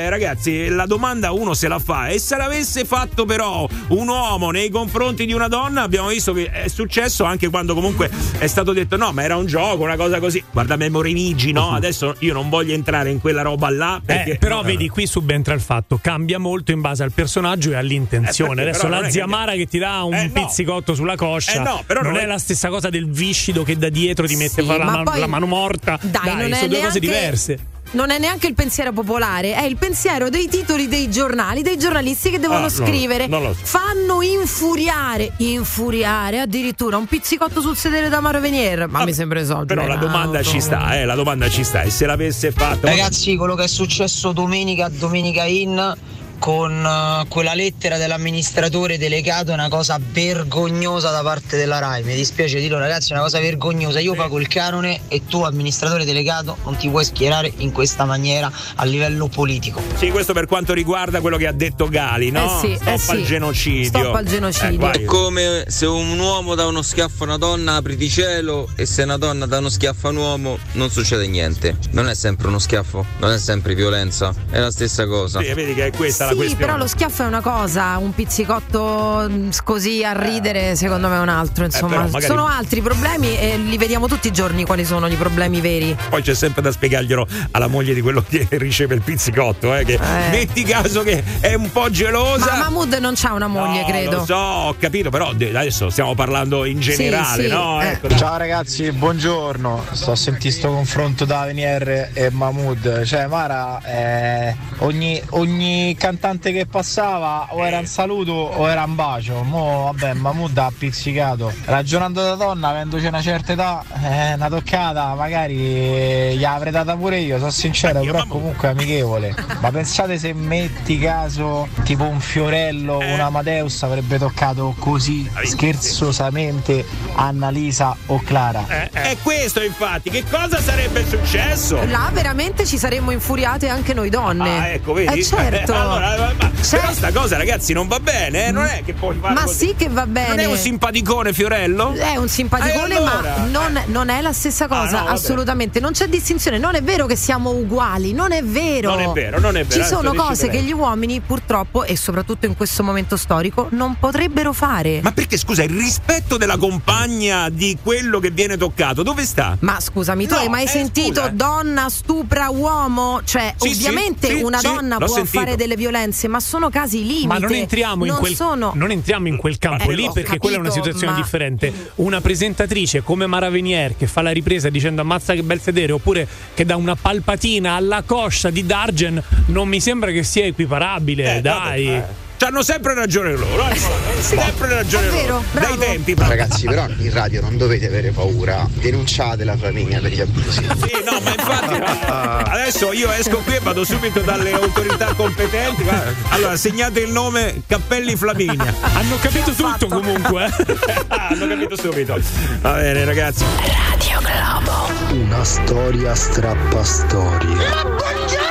Eh, ragazzi, la domanda uno se la fa e se l'avesse fatto però un uomo nei confronti di una donna, abbiamo visto che è successo anche quando comunque è stato detto no, ma era un gioco, una cosa così. Guarda Memorinigi, no? Adesso io non voglio entrare in quella roba là perché Eh, però vedi, qui subentra il fatto, cambia molto in base al personaggio e all'intenzione. Eh, Adesso la zia Mara che ti dà un Eh, no. pizzicotto sulla coscia Eh, no, però non non è è- la stessa cosa del viscido che da dietro ti mette Sì, la, ma man- poi- la mano morta. Dai, non è sono due cose neanche- diverse. Non è neanche il pensiero popolare, è il pensiero dei titoli dei giornali, dei giornalisti che devono Ah, no, scrivere. non lo so. Fanno infuriare, infuriare addirittura un pizzicotto sul sedere da Maro Venier. Ma mi sembra esagerato. Però la domanda ci sta, eh, la domanda ci sta. E se l'avesse fatto. Ragazzi, quello che è successo domenica a Domenica In con eh, quella lettera dell'amministratore delegato è una cosa vergognosa da parte della RAI. Mi dispiace dirlo, ragazzi, è una cosa vergognosa. Io pago il canone e tu, amministratore delegato, non ti puoi schierare in questa maniera a livello politico. Sì, questo per quanto riguarda quello che ha detto Gali, no? Eh sì, Stop eh sì. al genocidio. Stop al genocidio. Eh. È come se un uomo dà uno schiaffo a una donna, apri di cielo e se una donna dà uno schiaffo a un uomo non succede niente. Non è sempre uno schiaffo, non è sempre violenza, è la stessa cosa. Sì, vedi che è questa la Sì, questione. però lo schiaffo è una cosa, un pizzicotto mm, così a ridere, secondo me è un altro. Insomma, Eh, magari- sono altri problemi e li vediamo tutti i giorni quali sono i problemi veri. Poi c'è sempre da spiegarglielo alla moglie di quello che (laughs) riceve il pizzicotto, eh, che metti caso che è un po' gelosa. Ma Mahmood non c'ha una moglie, No, credo. Lo so, ho capito, però de- adesso stiamo parlando in generale, sì, no? eh. Ecco. Ciao ragazzi, buongiorno. Sto sentire sto confronto da Venier e Mahmood. Cioè, Mara, eh, ogni, ogni cantante cantante che passava o era un saluto o era un bacio. Mo vabbè, Mahmood ha appiccicato. Ragionando da donna, avendoci una certa età, eh, una toccata, magari eh, gli avrei data pure io, sono sincero, però comunque amichevole. Ma pensate se metti caso tipo un Fiorello, un Amadeus avrebbe toccato così scherzosamente Annalisa o Clara. È questo infatti, che cosa sarebbe successo? Là veramente ci saremmo infuriate anche noi donne. Ah, ecco, vedi? Eh certo. (laughs) allora, ma, ma- però sta cosa, ragazzi, non va bene, eh? Non è che fare Ma così. sì che va bene. Non è un simpaticone, Fiorello? È un simpaticone, Eh, allora? ma non, non è la stessa cosa, Ah, no, assolutamente. Non c'è distinzione. Non è vero che siamo uguali, non è vero. Non è vero, non è vero, Ci sono cose che gli uomini, purtroppo, e soprattutto in questo momento storico, non potrebbero fare. Ma perché scusa, il rispetto della compagna di quello che viene toccato, dove sta? Ma scusami, tu No, hai mai eh, sentito scusa, eh. donna stupra uomo? Cioè, Sì, ovviamente sì, una sì, donna può sentito. fare delle violenze, ma sono casi limite. Ma non entriamo, in Non quel, sono- non entriamo in quel campo Eh, lì perché quella è una capito, situazione ma- differente. Una presentatrice come Mara Venier che fa la ripresa dicendo ammazza che bel sedere oppure che dà una palpatina alla coscia di Dargen non mi sembra che sia equiparabile, dai. C'hanno sempre ragione loro, eh? sempre ragione È loro. vero, Dai tempi, proprio. Ragazzi, però in radio non dovete avere paura. Denunciate la Flaminia per gli abusi. (laughs) Sì, no, ma infatti adesso io esco qui e vado subito dalle autorità competenti. Allora, segnate il nome Cappelli Flaminia. Hanno capito tutto comunque. eh. (laughs) Hanno capito subito. Va bene, ragazzi. Radio Globo. Una storia strappa storia.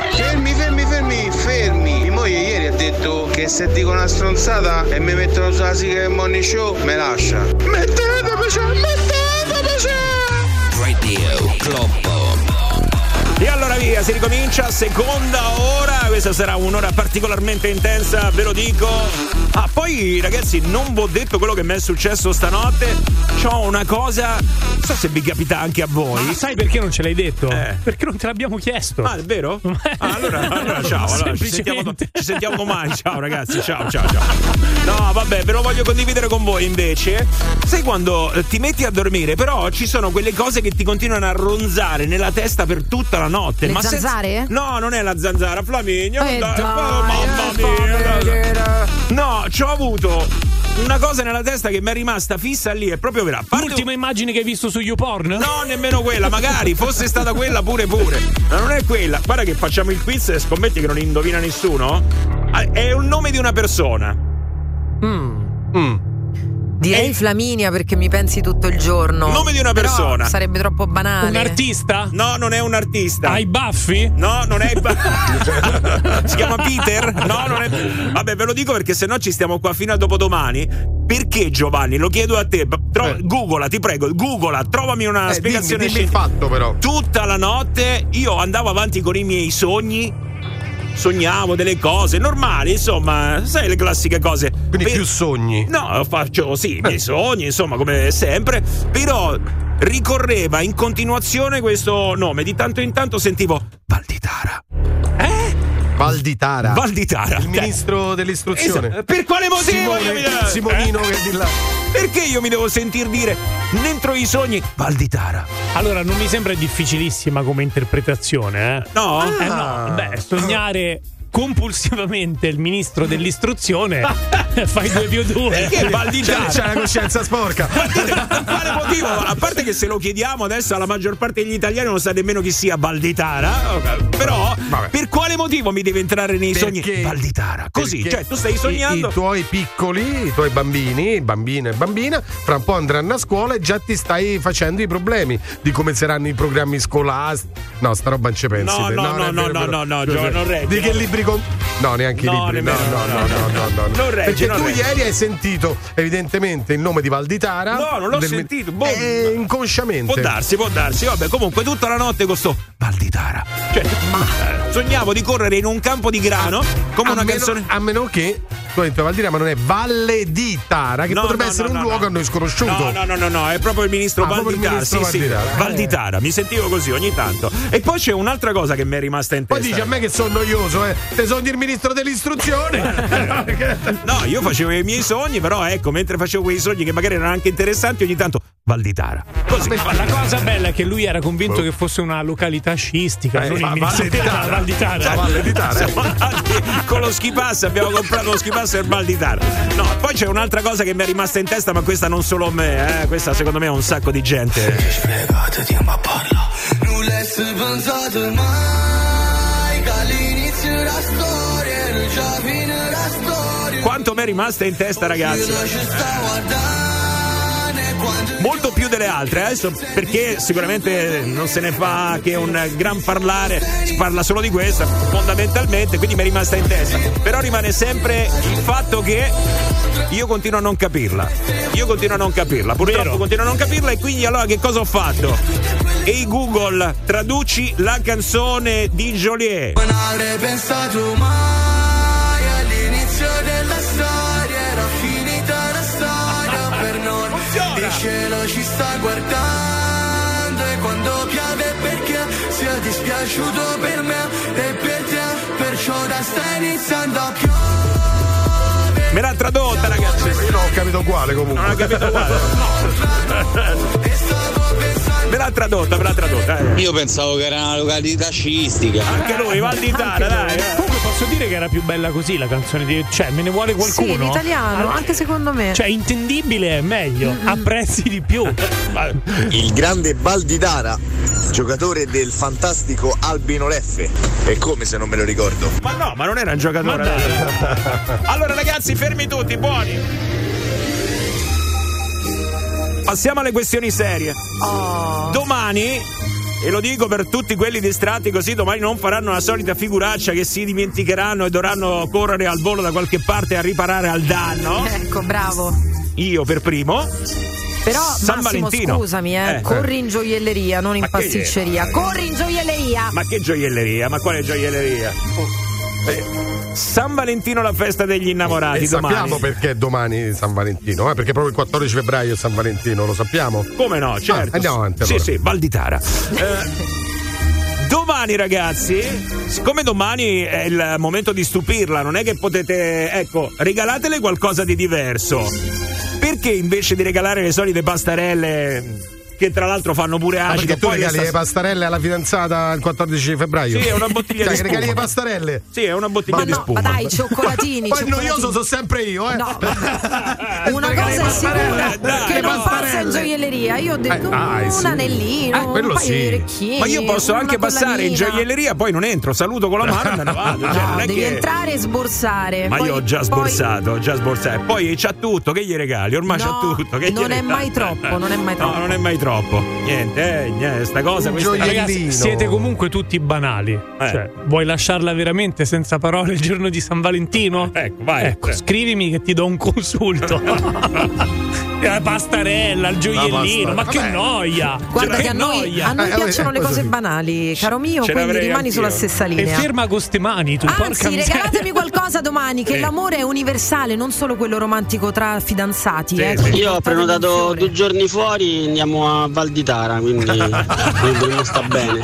Che se dico una stronzata e mi mettono sulla sigla del morning show, me lascia. Mettetemi, mettetemi! Radio Globo. E allora via, si ricomincia, seconda ora, questa sarà un'ora particolarmente intensa, ve lo dico. Ah, poi ragazzi, non vi ho detto quello che mi è successo stanotte. C'ho una cosa, non so se vi capita anche a voi. Ma sai perché non ce l'hai detto? Eh. Perché non te l'abbiamo chiesto. Ah, è vero? (laughs) Ah, allora, allora ciao, allora, ci, sentiamo, ci sentiamo domani. Ciao ragazzi, ciao, ciao, ciao. No, vabbè, ve lo voglio condividere con voi invece. Sai quando eh, ti metti a dormire, però ci sono quelle cose che ti continuano a ronzare nella testa per tutta la notte. Le ma senza- zanzare? No, non è la zanzara, Flaminio. Eh, dai, dai, oh, mamma mia. No, ci ho avuto una cosa nella testa che mi è rimasta fissa lì, è proprio vera. Parte- L'ultima immagine che hai visto su YouPorn? No, nemmeno quella, magari fosse stata quella pure pure. Ma non è quella. Guarda che facciamo il quiz e scommetti che non indovina nessuno. Ah, È un nome di una persona. Direi Flaminia perché mi pensi tutto il giorno. Nome di una Però persona. sarebbe troppo banale. Un artista? No, non è un artista. Hai baffi? No, non è. (laughs) si chiama Peter? No, non è. Vabbè, ve lo dico perché sennò ci stiamo qua fino a dopodomani. Perché Giovanni? Lo chiedo a te. Tro- Googla, ti prego, googla, trovami una Eh, spiegazione dimmi, dimmi scientifica. fatto però. Tutta la notte io andavo avanti con i miei sogni. Sognavo delle cose normali, insomma, sai le classiche cose. Quindi Per- più sogni. No, faccio sì, i miei sogni, insomma, come sempre. Però ricorreva in continuazione questo nome. Di tanto in tanto sentivo Valditara. Valditara. Valditara. Il ministro dell'istruzione. Esatto. Per quale motivo? Simone- io mi- Simonino Eh? che di là. Perché io mi devo sentir dire dentro i sogni Valditara? Allora, non mi sembra difficilissima come interpretazione, eh? No? Eh Ah. no, beh, sognare compulsivamente il ministro dell'istruzione (laughs) fai due più due. Perché Valditara? C'è la coscienza sporca. Per quale motivo? A parte che se lo chiediamo adesso alla maggior parte degli italiani non sa nemmeno chi sia Valditara. Però, Vabbè. per quale motivo mi deve entrare nei sogni Perché- Valditara? Così, cioè tu stai i- sognando. I, tuoi piccoli, i tuoi bambini, bambino e bambina, fra un po' andranno a scuola e già ti stai facendo i problemi di come saranno i programmi scolastici. No, sta roba non ci pensi. No, te. no, non è no, vero, no, vero. no, no, Giuseppe. Gio, non reggi, Di che no. libri con. No, neanche No, i libri. nemmeno, no, no, no, no, no, no, no, no. Non reggi, Perché non tu reggi. ieri hai sentito evidentemente il nome di Valditara. No, non l'ho sentito, boh. Eh, inconsciamente. Può darsi, può darsi. Vabbè, comunque tutta la notte con sto Valditara. Cioè, eh, sognavo di correre in un campo di grano come a una meno, canzone. a meno che detto Valditara, ma non è Valle di Tara, che No, potrebbe no, essere no, un luogo a noi sconosciuto. No, no, no, no, no, è proprio il ministro Ah, il Valditara. ministro sì, sì, Valditara. Valditara. Mi sentivo così ogni tanto. E poi c'è un'altra cosa che mi è rimasta in Poi testa. dici a me che sono noioso, eh. Te sogni il ministro dell'istruzione. (laughs) No, io facevo i miei sogni, però ecco, mentre facevo quei sogni che magari erano anche interessanti, ogni tanto Valditara. Così. Ma la cosa bella è che lui era convinto che fosse una località sciistica, Eh, non il ma di Tara. Val di Tara. Cioè, Valle di Tara. (laughs) Siamo andati con lo ski pass, abbiamo comprato lo ski pass per Val di Tara. No, poi c'è un'altra cosa che mi è rimasta in testa, ma questa non solo a me, eh, questa secondo me è un sacco di gente. Nulla è pensato mai che all'inizio della storia era già fine la storia Quanto mi è rimasta in testa, ragazzi? Molto più delle altre, adesso perché sicuramente non se ne fa che un gran parlare, si parla solo di questa, fondamentalmente, quindi mi è rimasta in testa. Però rimane sempre il fatto che io continuo a non capirla. Io continuo a non capirla, purtroppo continuo a non capirla e quindi allora che cosa ho fatto? Ehi Google, traduci la canzone di Joliet. Non avrei pensato mai cielo ci sta guardando e quando piove perché sia dispiaciuto per me e per te perciò da sta iniziando a piovere Me l'ha tradotta, ragazzi. Io non ho capito quale comunque. Non ho capito quale. (laughs) Me l'ha tradotta, me l'ha tradotta. eh. Io pensavo che era una località sciistica. Anche lui, Val di Tara, dai. Posso dire che era più bella così la canzone di. Cioè, me ne vuole qualcuno? Sì, in italiano, Ah, anche secondo me. Cioè, intendibile è meglio, apprezzi di più. (laughs) Il grande Baldidara, giocatore del fantastico Albino Leffe. E come se non me lo ricordo? Ma no, ma non era un giocatore. (laughs) Allora, ragazzi, fermi tutti, buoni. Passiamo alle questioni serie. Domani, e lo dico per tutti quelli distratti così domani non faranno la solita figuraccia che si dimenticheranno e dovranno correre al volo da qualche parte a riparare al danno. Ecco, bravo. Io per primo. Però San Massimo, Valentino. scusami, eh, Eh. corri in gioielleria, non in Ma che- pasticceria. Corri in gioielleria. Ma che gioielleria? Ma quale gioielleria? Eh, San Valentino, la festa degli innamorati. E domani. sappiamo perché domani San Valentino, eh? perché proprio il 14 febbraio è San Valentino, lo sappiamo? Come no, certo. Ah, andiamo avanti. Sì, allora. sì, Val di Tara. Eh, Domani ragazzi, siccome domani è il momento di stupirla, non è che potete, ecco, regalatele qualcosa di diverso. Perché invece di regalare le solite pastarelle che tra l'altro fanno pure Ah, acido, perché tu poi regali questa- le pastarelle alla fidanzata il 14 febbraio? Sì, è una bottiglia (laughs) Cioè, di regali le pastarelle? Sì, è una bottiglia Ma di no, spuma. ma dai, cioccolatini. Poi cioccolatini. noioso sono sempre io, eh. No, (laughs) una cosa è sicura dai, che non passa in gioielleria. Io ho detto Eh, dai, un sì. anellino, Eh, quello un paio sì. di orecchini. Ma io posso anche passare in gioielleria, poi non entro, saluto con la mano e me ne vado. (laughs) Cioè, No, devi che... entrare e sborsare. Ma Poi- io ho già poi- sborsato, ho già sborsato. E Poi c'ha tutto, che gli regali? Ormai No, c'ha tutto. Che gli non è mai troppo, non è mai troppo. No, non è mai troppo. Niente, eh, niente, sta cosa. Questa-. Ragazzi, siete comunque tutti banali. Eh. Cioè, vuoi lasciarla veramente senza parole il giorno di San Valentino? Ecco, vai. Ecco, Eh. scrivimi che ti do un consulto. (laughs) La pastarella, il gioiellino, ma che noia! Guarda che che a noi, noia! a noi Eh, piacciono eh, le cose banali, caro mio, Ce quindi rimani sulla anch'io. stessa E linea. ferma con ste mani, tu Anzi, regalatemi (laughs) qualcosa domani, che Sì. l'amore è universale, non solo quello romantico tra fidanzati. Sì, eh, sì. Io ho prenotato due giorni fuori, andiamo a Val di Tara, quindi (laughs) quindi sta bene.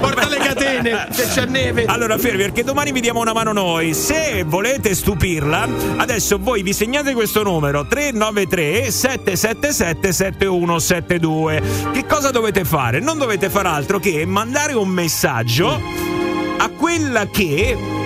Porta le catene, se c'è neve. Allora, fermi, perché domani vi diamo una mano noi. Se volete stupirla, adesso voi vi segnate questo numero 393 777 7172. Che cosa dovete fare? Non dovete fare altro che mandare un messaggio a quella che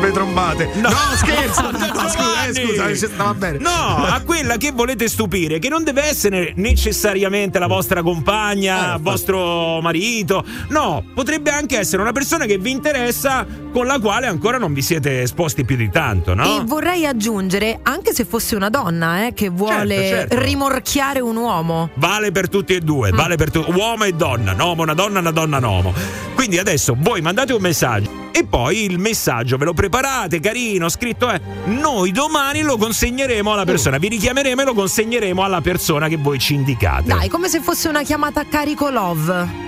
Le trombate. No, scherzo. (laughs) No, No, scusa, eh, scusa, ci stava bene. No, a quella che volete stupire, che non deve essere necessariamente la vostra compagna, Eh, vostro marito. No, potrebbe anche essere una persona che vi interessa, con la quale ancora non vi siete esposti più di tanto, no? E vorrei aggiungere, anche se fosse una donna eh, che vuole Certo, certo. rimorchiare un uomo. Vale per tutti e due, vale per tu- uomo e donna, un uomo, una donna, una donna, un uomo. Quindi adesso voi mandate un messaggio e poi il messaggio ve lo preparate, carino, scritto è noi domani lo consegneremo alla persona, vi richiameremo e lo consegneremo alla persona che voi ci indicate. Dai, come se fosse una chiamata a carico love.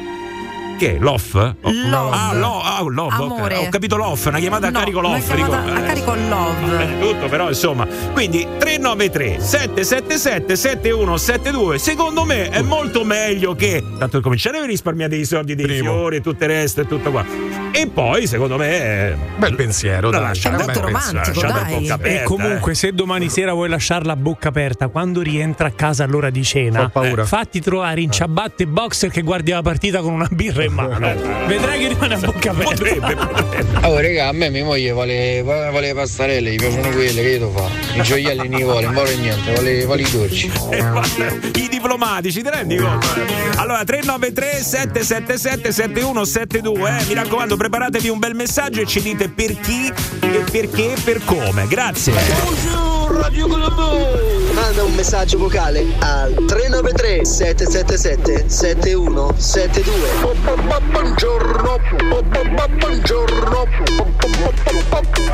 Che? L'off? Love. Ah, lo, ah, love. Amore. Ho capito l'off, una chiamata a No, carico una l'off. chiamata dico, a eh. carico love. Va bene tutto, però insomma. Quindi 393 777 7172. Secondo me è molto meglio che. Tanto cominciare a risparmiare dei soldi, dei fiori e tutto il resto e tutto qua. E poi, secondo me, bel pensiero. Dai. lascia È un molto bel pensiero, romantico, dai. bocca aperta, E comunque, eh. se domani sera vuoi lasciarla a bocca aperta, quando rientra a casa all'ora di cena, Ho paura. eh, fatti trovare in ciabatte e boxer che guardi la partita con una birra in mano. Vedrai che rimane a bocca aperta. Potrebbe, potrebbe. Oh raga, a me mia moglie vuole, vuole le pastarelle, gli piacciono quelle, che io devo fare? I gioielli non vuole, non vuole niente, vuole, vuole i dolci. Eh, I diplomatici, ti rendi conto? Allora, 393 777 7172, eh, mi raccomando, preparatevi un bel messaggio e ci dite per chi e perché e per come. Grazie. Radio Globo! Manda un messaggio vocale al 393 777 7172 Buongiorno, buongiorno,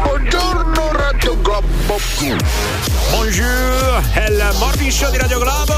buongiorno Radio Globo. Bonjour, è il morning show di Radio Globo.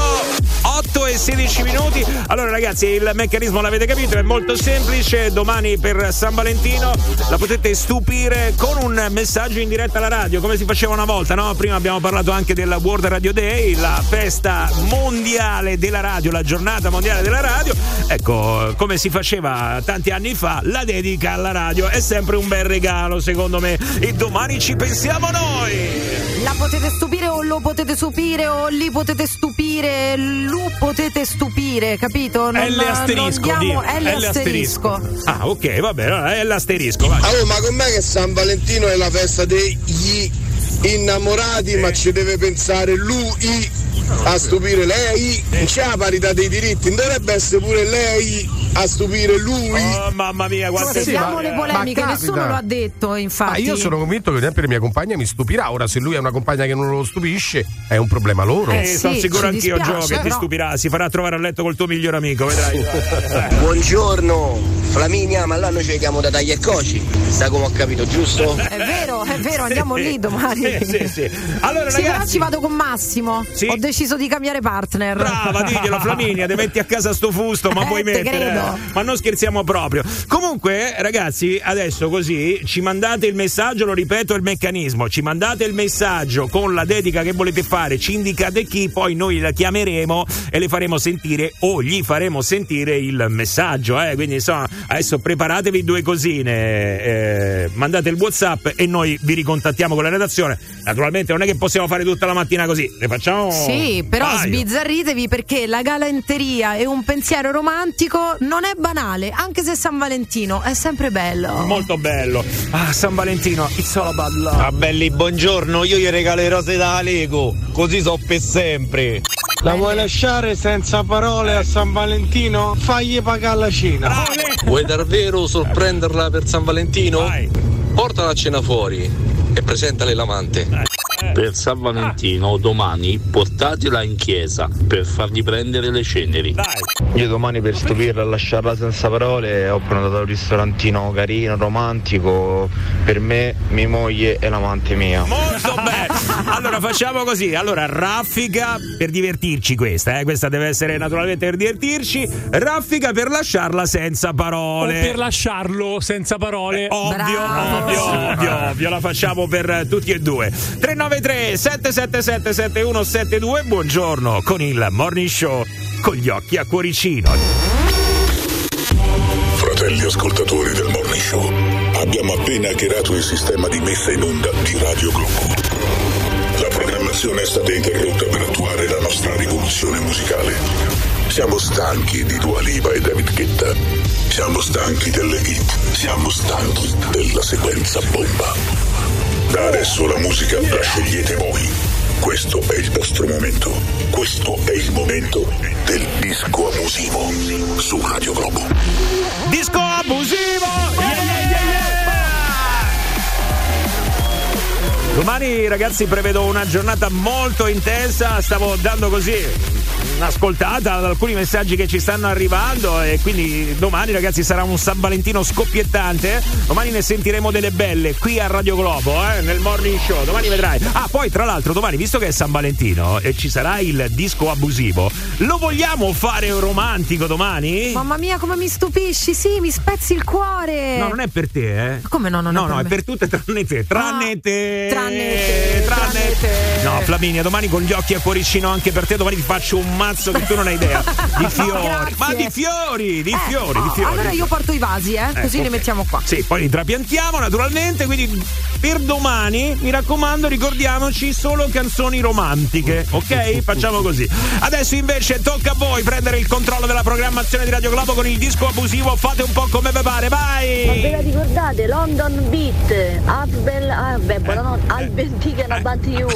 8 e 16 minuti. Allora, ragazzi, il meccanismo l'avete capito, è molto semplice. Domani per San Valentino la potete stupire con un messaggio in diretta alla radio, come si faceva una volta, no? Prima abbiamo parlato anche del World Radio Day, la festa mondiale della radio, la giornata mondiale della radio. Ecco, come si faceva tanti anni fa, la dedica alla radio è sempre un bel regalo, secondo me. E domani ci pensiamo noi. La potete stupire o lo potete stupire o li potete stupire, lu potete stupire, capito? L asterisco, non diamo- L L asterisco. Ah, ok, va bene, allora è l'asterisco. vai. Allora, ma com'è che San Valentino è la festa degli innamorati, ma ci deve pensare lui a stupire lei? Non c'è la parità dei diritti, non dovrebbe essere pure lei a stupire lui? Oh, mamma mia, quante Seguiamo le polemiche, ma nessuno lo ha detto, Ma infatti. io sono convinto che ad esempio la mia compagna mi stupirà. Ora, se lui ha una compagna che non lo stupisce, è un problema loro. Eh, sono sì, sicuro ci anch'io, Gio, dispiace, che ti però- stupirà. Si farà trovare a letto col tuo migliore amico, vedrai. (laughs) Buongiorno Flaminia, ma l'anno ci chiamo da Taglia e Coci Sta come ho capito, giusto? È vero, è vero, andiamo Sì. lì domani. Sì, sì, sì. Allora, Sì, ragazzi- ci vado con Massimo. Sì? Ho deciso di cambiare partner. Brava, diglielo Flaminia, ti metti a casa sto fusto, ma Eh, puoi te mettere. credo. Ma non scherziamo proprio. Comunque, ragazzi, adesso così ci mandate il messaggio, lo ripeto, il meccanismo. Ci mandate il messaggio con la dedica che volete fare, ci indicate chi, poi noi la chiameremo e le faremo sentire o gli faremo sentire il messaggio. Eh? Quindi insomma, adesso preparatevi due cosine. eh, mandate il WhatsApp e noi vi ricontattiamo con la redazione. Naturalmente non è che possiamo fare tutta la mattina così, le facciamo. Sì, però paio. sbizzarritevi perché la galanteria e un pensiero romantico non è banale, anche se San Valentino è sempre bello. Molto bello. Ah, San Valentino, it's all about love. Ah belli, buongiorno, io gli regalo le rose da Lego, così so per sempre. La vuoi lasciare senza parole a San Valentino? Fagli pagare la cena. Vuoi davvero sorprenderla per San Valentino? Portala a cena fuori e presentale l'amante. Per San Valentino domani portatela in chiesa per fargli prendere le ceneri. Io domani per stupirla e lasciarla senza parole ho prenotato un ristorantino carino, romantico, per me, mia moglie e l'amante mia. Molto bene. Allora facciamo così. Allora, raffica per divertirci questa, eh? Questa deve essere naturalmente per divertirci. Raffica per lasciarla senza O parole. per lasciarlo senza parole. Ovvio, ovvio, ovvio, ovvio, la facciamo per eh, tutti e due. 393 777 7172, buongiorno con il morning show con gli occhi a cuoricino. Fratelli ascoltatori del Morning Show, abbiamo appena hackerato il sistema di messa in onda di Radio Globo. La programmazione è stata interrotta per attuare la nostra rivoluzione musicale. Siamo stanchi di Dua Lipa e David Guetta. Siamo stanchi delle hit. Siamo stanchi della sequenza bomba. Da adesso la musica la scegliete voi. Questo è il vostro momento. Questo è il momento del disco abusivo su Radio Globo. Disco abusivo! Domani ragazzi prevedo una giornata molto intensa, stavo dando così un'ascoltata ad alcuni messaggi che ci stanno arrivando e quindi domani ragazzi sarà un San Valentino scoppiettante, domani ne sentiremo delle belle qui a Radio Globo, eh, nel morning show, domani vedrai. Ah poi tra l'altro domani visto che è San Valentino e ci sarà il disco abusivo, lo vogliamo fare romantico domani? Mamma mia, come mi stupisci! Sì, mi spezzi il cuore! No, non è per te, eh. Come no? Non No, è per no, è per tutte tranne te. Tranne te. tranne te, tranne te. No, Flaminia, domani con gli occhi a cuoricino anche per te. Domani ti faccio un mazzo che tu non hai idea. (laughs) Di fiori. Ma di fiori, di Eh, fiori, di oh, fiori. Allora io porto i vasi, eh, così Ecco, li mettiamo qua. Sì, poi li trapiantiamo naturalmente, quindi per domani, mi raccomando, ricordiamoci solo canzoni romantiche, ok? Facciamo così. Adesso invece tocca a voi prendere il controllo della programmazione di Radio Globo con il disco abusivo, fate un po' come vi pare, Ma ve vai! la ricordate? London Beat, Abel, ah, beh, buonanotte, Albentica and About You.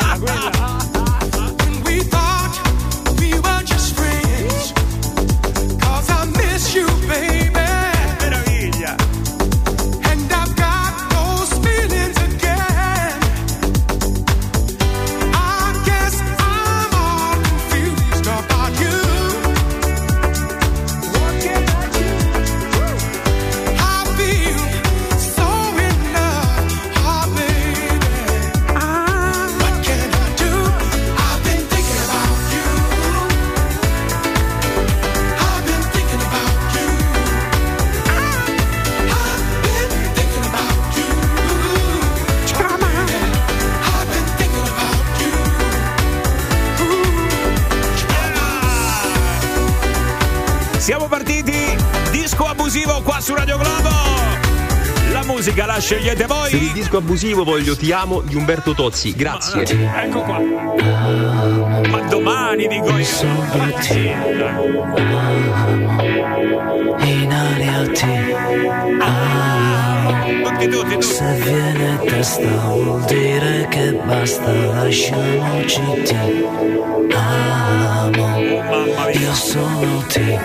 Meraviglia! Abusivo qua su Radio Globo. La musica la scegliete voi. Per il disco abusivo voglio Ti amo di Umberto Tozzi, grazie. Ecco qua. Ma domani dico io. In aria ti amo. Se viene testa vuol dire che basta, lasciamoci ti amo. Io sono ti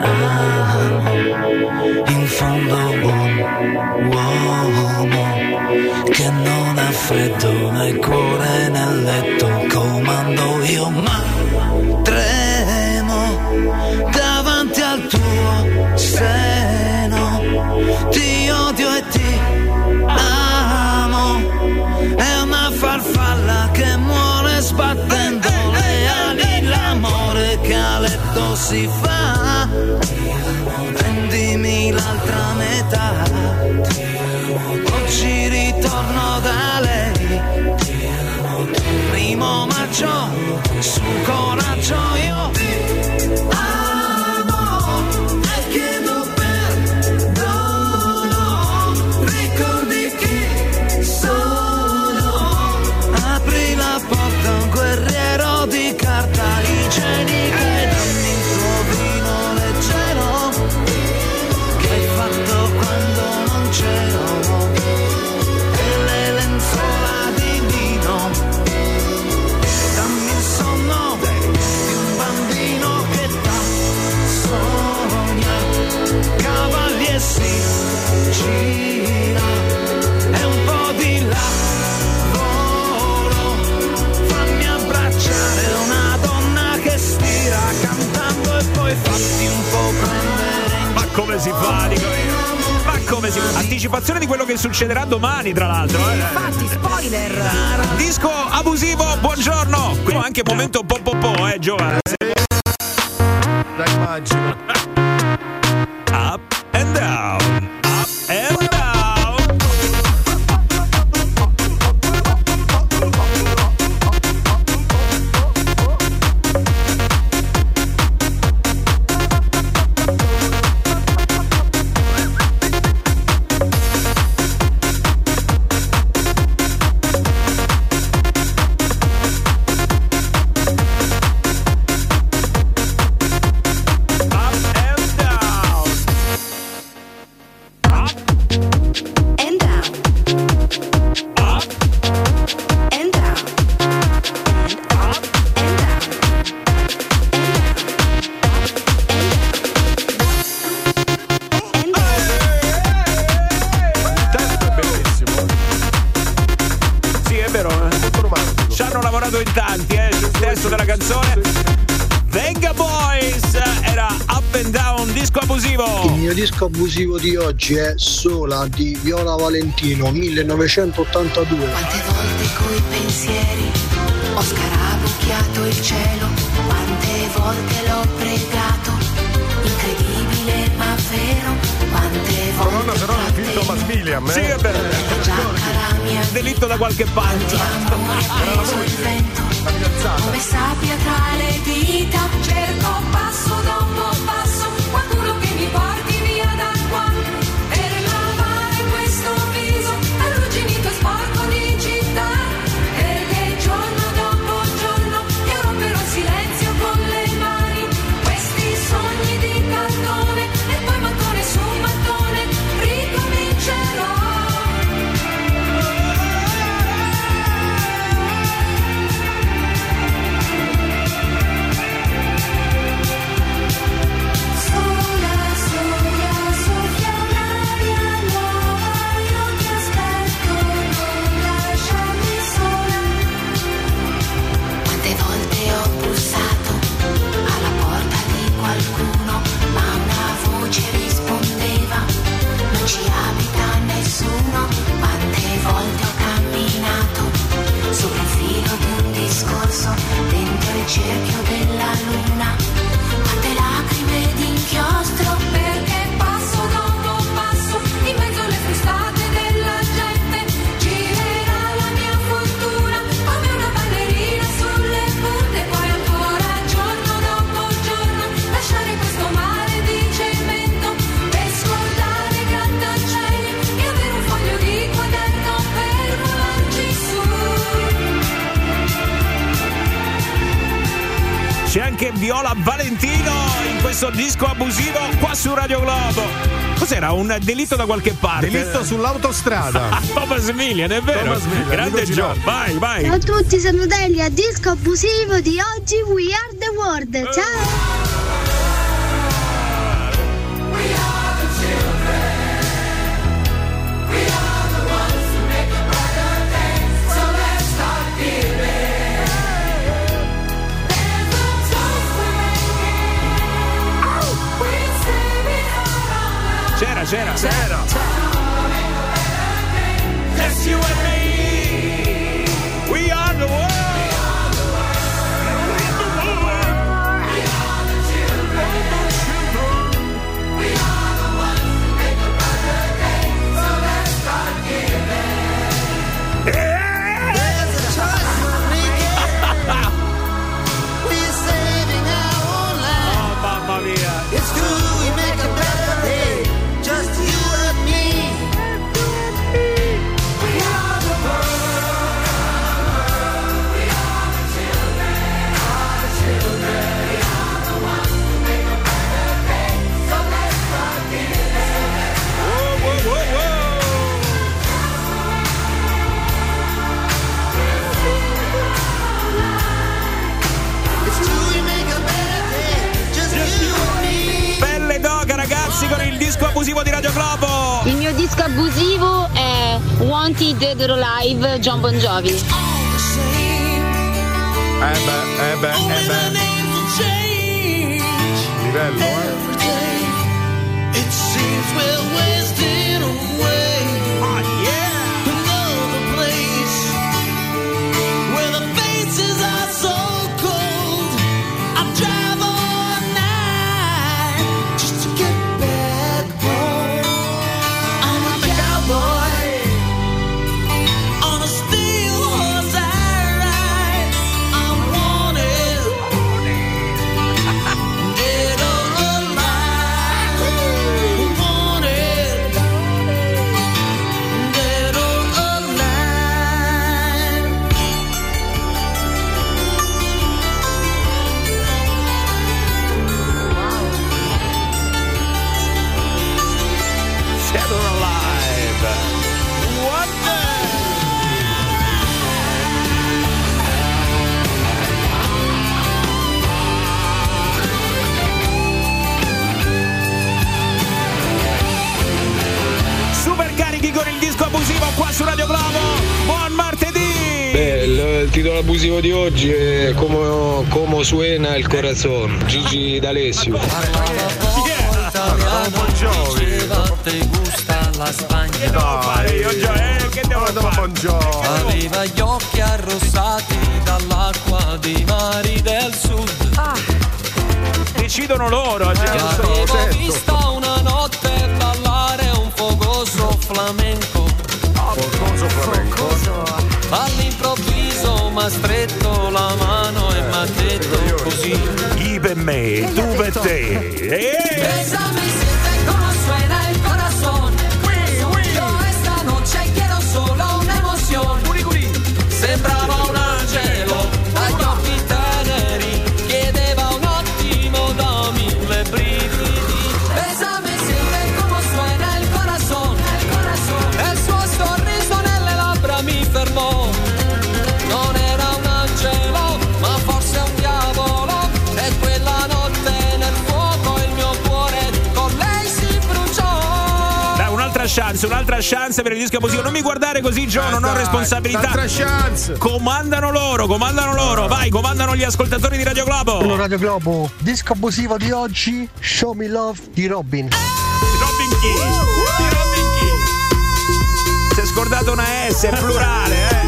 amo. In fondo buon uomo che non ha freddo nel cuore nel letto comando io ma tremo davanti al tuo seno si fa. Prendimi l'altra metà. Oggi ritorno da lei. Primo maggio come si fa, dico io? Ma come si fa? Anticipazione di quello che succederà domani, tra l'altro. eh. Infatti, spoiler. Disco abusivo, buongiorno. Qui anche momento po po po, eh, Giovanni. oggi è Sola di Viola Valentino 1982. Quante volte coi pensieri ho scarabocchiato il cielo, quante volte l'ho pregato, incredibile ma vero. Quante volte Colonna sonora di Vito Masmiliam. Eh? Sì, è vero. Delitto da qualche parte. Era la moglie. La fidanzata. Come sabbia tra le dita Viola Valentino in questo disco abusivo qua su Radio Globo. Cos'era? Un delitto da qualche parte? Delitto sull'autostrada. (laughs) Ah, Thomas Millian, è vero. Thomas Millian, Grande John, vai, vai. Ciao a tutti, sono Delia, disco abusivo di oggi We Are The World. Ciao. Jumbo bellissimo. Ti gusta la Spagna? Che devo io, Gio? Eh, eh, che devo fare? Buongiorno. Aveva gli occhi arrossati dall'acqua dei mari del sud. Ah. Decidono loro, Gio. Eh, Avevo certo. visto hey, hey, chance, un'altra chance per il disco abusivo. Non mi guardare così, Gio, non ho responsabilità. un'altra chance. Comandano loro, comandano loro. Vai, comandano gli ascoltatori di Radio Globo. Allora, Radio Globo, disco abusivo di oggi, Show Me Love di Robin. Robin Key. Di Robin Key. Si è scordato una S, è plurale, eh.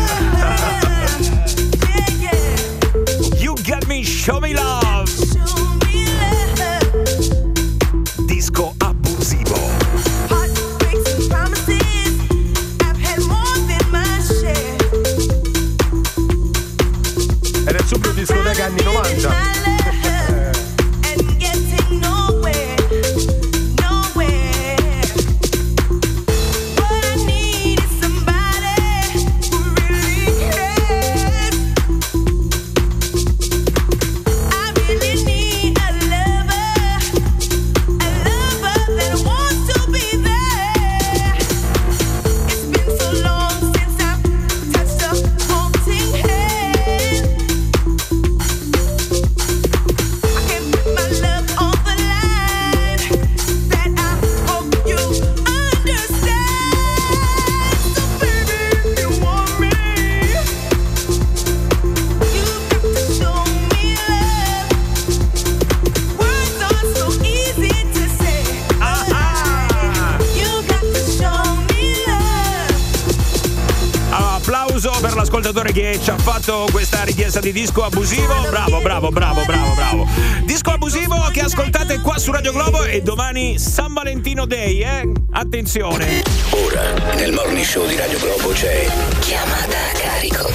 Richiesta di disco abusivo. Bravo, bravo, bravo, bravo, bravo. Disco abusivo che ascoltate qua su Radio Globo e domani San Valentino Day, eh? Attenzione. Ora, nel morning show di Radio Globo c'è chiamata a carico.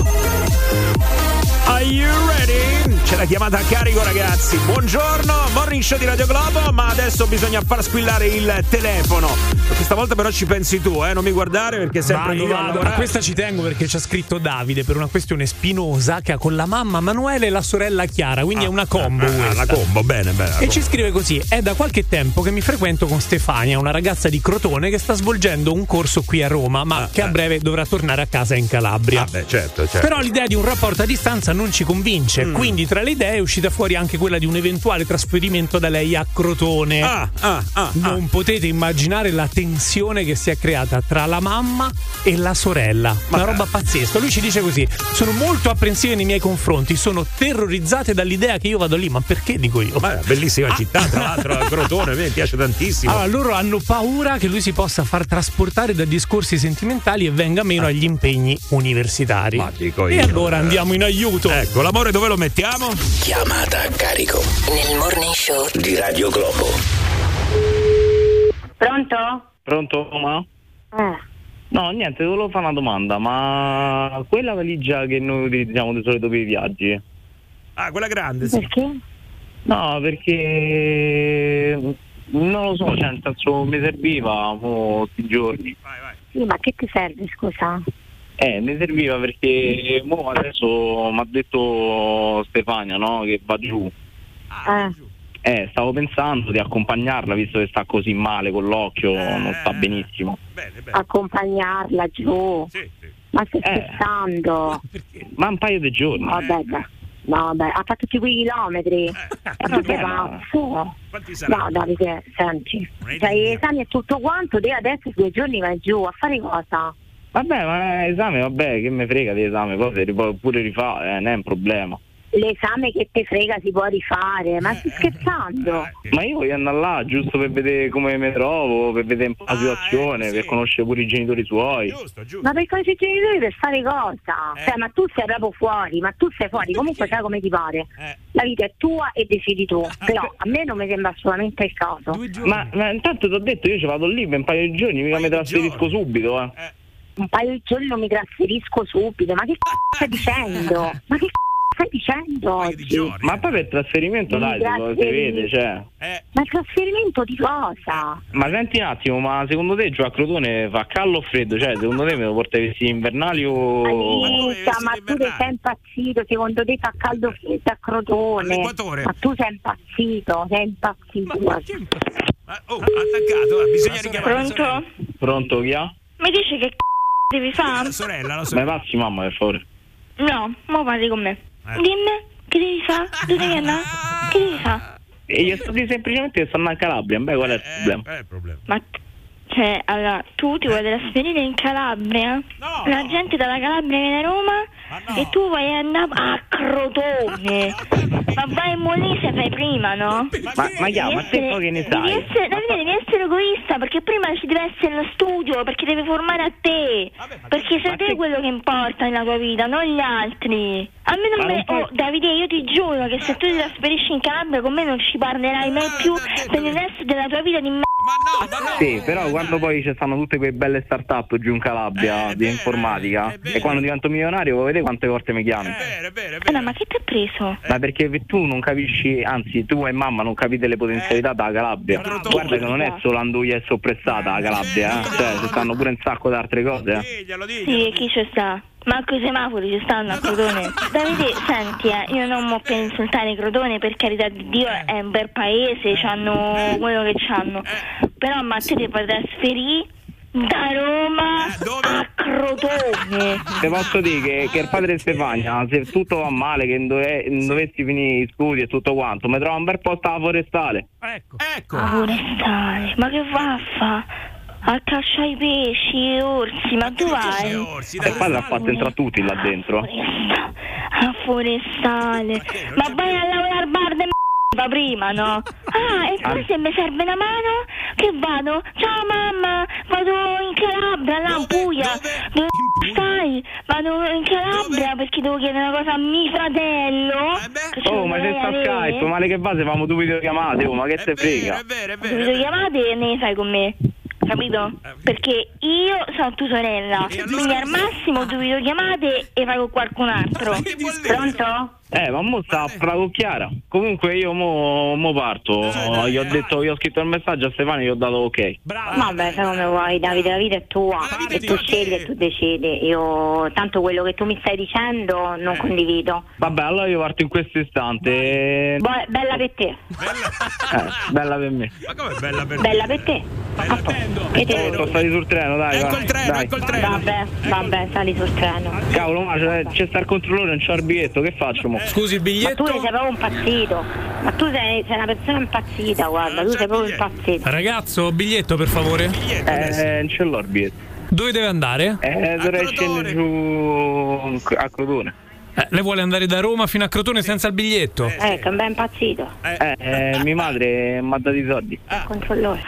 Are you ready? C'è la chiamata a carico, ragazzi. Buongiorno, morning show di Radio Globo, ma adesso bisogna far squillare il telefono. Questa volta però ci pensi tu, eh? Non mi guardare perché sempre vado. lavorare. A questa ci tengo perché c'ha scritto Davide per una questione spinosa che ha con la mamma Manuele e la sorella Chiara, quindi è una combo. Ah, questa. una combo, bene, bene. E ci scrive così: È da qualche tempo che mi frequento con Stefania, una ragazza di Crotone che sta svolgendo un corso qui a Roma, ma che a breve dovrà tornare a casa in Calabria. Ah, beh, certo, certo. Però l'idea di un rapporto a distanza non ci convince, Mm. quindi tra le idee è uscita fuori anche quella di un eventuale trasferimento da lei a Crotone. Ah, ah, ah, non potete immaginare la tensione che si è creata tra la mamma e la sorella. Una roba pazzesca. Lui ci dice così: sono molto apprensive nei miei confronti, sono terrorizzate dall'idea che io vado lì, ma perché dico io? Ma è una bellissima città, tra l'altro, a Crotone, a me piace tantissimo. Allora, loro hanno paura che lui si possa far trasportare da discorsi sentimentali e venga meno agli impegni universitari. Ma dico e io, allora eh. andiamo in aiuto. Ecco, l'amore dove lo mettiamo? Chiamata a carico. Nel morning show di Radio Globo. Pronto? Pronto, ma? Eh. No, niente, volevo fare una domanda, ma quella valigia che noi utilizziamo di solito per i viaggi? Ah, quella grande, sì. Perché? No, perché non lo so, cioè nel senso mi serviva tutti i giorni. Sì, ma che ti serve, scusa? Eh, mi serviva perché mo adesso mi ha detto Stefania, no, che va giù. Eh. Eh, stavo pensando di accompagnarla visto che sta così male con l'occhio, non sta benissimo. Accompagnarla giù. Ma stai Eh. scherzando? Ma un paio di giorni. Vabbè, beh. No, vabbè, ha fatto tutti quei chilometri. Ma tu sei vabbè, ma- pazzo? saranno? No, Davide, senti. Cioè, gli esami e tutto quanto, te adesso due giorni vai giù a fare cosa? Vabbè, ma esame, vabbè, che me frega di esame, poi se ripo- pure rifare, eh, non è un problema. L'esame che te frega si può rifare, ma stai scherzando? Ma io voglio andare là giusto per vedere come mi trovo, per vedere un po' la situazione, per conoscere pure i genitori suoi. Ma per cosa i genitori per fare cosa? Cioè, ma tu sei proprio fuori, ma tu sei fuori, comunque sai come ti pare. La vita è tua e decidi tu. Però a me non mi sembra assolutamente il caso. Ma, ma intanto ti ho detto, io ci vado lì per un paio di giorni, mica mi trasferisco subito, eh. Un paio di giorni non mi trasferisco subito, ma che c***o stai dicendo? Ma che c***o stai dicendo oggi? Ma poi per trasferimento dai, si, vede, cioè. Ma il trasferimento di cosa? Ma senti un attimo, ma secondo te giù a Crotone fa caldo o freddo? Cioè, secondo te me lo porta i vestiti invernali o... Anita, ma tu sei impazzito, secondo te fa caldo freddo a Crotone. Ma tu sei impazzito, sei impazzito. Oh, attaccato, eh, bisogna richiamare. Pronto? Pronto, ha? Mi dici che c***o devi fare? La sorella, la Ma sorella. passi mamma, per favore. No, mo parli con me. Eh. Dimmi, che devi fare? Dove devi andare? Che devi fare? E io sto di semplicemente che sto andando a Calabria, beh, qual è il problema? Qual è il problema? Ma Cioè, allora, tu ti vuoi trasferire in Calabria? La gente dalla Calabria viene a Roma e tu vuoi andare a Crotone. Ma vai in Molise fai prima, no? Ma, ma chiama, ma te poi che ne sai? Devi essere, Davide, devi essere egoista perché prima ci deve essere lo studio, perché devi formare a te. Perché sei te quello che importa nella tua vita, non gli altri. A me non Ma me. non Oh, Davide, io ti giuro che se tu ti trasferisci in Calabria con me non ci parlerai mai più per il resto della tua vita di me. Sì, però quando poi ci stanno tutte quelle belle start-up giù in Calabria di informatica e quando divento milionario vuoi vedere quante volte mi chiami? Allora, ma che ti ha preso? Ma perché tu non capisci, anzi tu e mamma non capite le potenzialità della Calabria. Guarda che non è solo Anduia e soppressata la Calabria, eh? cioè ci stanno pure un sacco di altre cose. eh. Sì, e chi ci sta? Manco i semafori ci stanno a Crotone. Davide, senti, eh, io non mo per insultare Crotone, per carità di Dio, è un bel paese, c'hanno quello che c'hanno. Però ma te ti puoi trasferire da Roma a Crotone. Ti posso dire che, che il padre Stefania, se tutto va male, che dove- dovessi finire gli studi e tutto quanto, mi trova un bel posto alla forestale. Ecco. ecco. A forestale, ma che va a fa? A cacciare i pesci, orsi, ma tu vai? Il padre ha fatto entrare tutti là dentro. A forestale. Ma vai a lavorare al bar de m***a prima, no? (laughs) Ah, e poi se mi serve una mano, che vado? Ciao mamma, vado in Calabria, là in Puglia. Dove stai? Vado in Calabria perché devo chiedere una cosa a mio fratello. ce Oh, ma senza avere. Skype, male che va se famo due videochiamate, oh, ma che te frega? Le videochiamate e ne fai con me. Capito? Perché io sono tua sorella, quindi al massimo due videochiamate e fai con qualcun altro. Pronto? Eh, ma mo sta a parlare con Chiara. Comunque io mo, mo parto. Gli ho detto, gli ho scritto il messaggio a Stefano e gli ho dato ok. Vabbè, fai come vuoi, Davide, la vita è tua e tu scegli e tu decidi. Io tanto quello che tu mi stai dicendo non condivido. Vabbè, allora io parto in questo istante. Boh, bella per te, Eh, bella per me. Ma come bella per bella per te. E te Sono stati sul treno, dai. Ecco vai, il treno, dai. ecco il treno. Vabbè, vabbè, sali sul treno. Cavolo, ma c'è, c'è sta il controllore, non c'ho il biglietto, che faccio mo? Scusi, il Ma tu sei proprio impazzito. Ma tu sei, sei una persona impazzita, guarda, tu sei proprio impazzito. Ragazzo, biglietto per favore. Eh, non ce l'ho il biglietto. Dove deve andare? Eh, dovrei scendere giù a Crotone. Eh, lei vuole andare da Roma fino a Crotone senza il biglietto? Ecco, è ben impazzito. Eh, eh, mia madre mi ha dato i soldi. Controllore.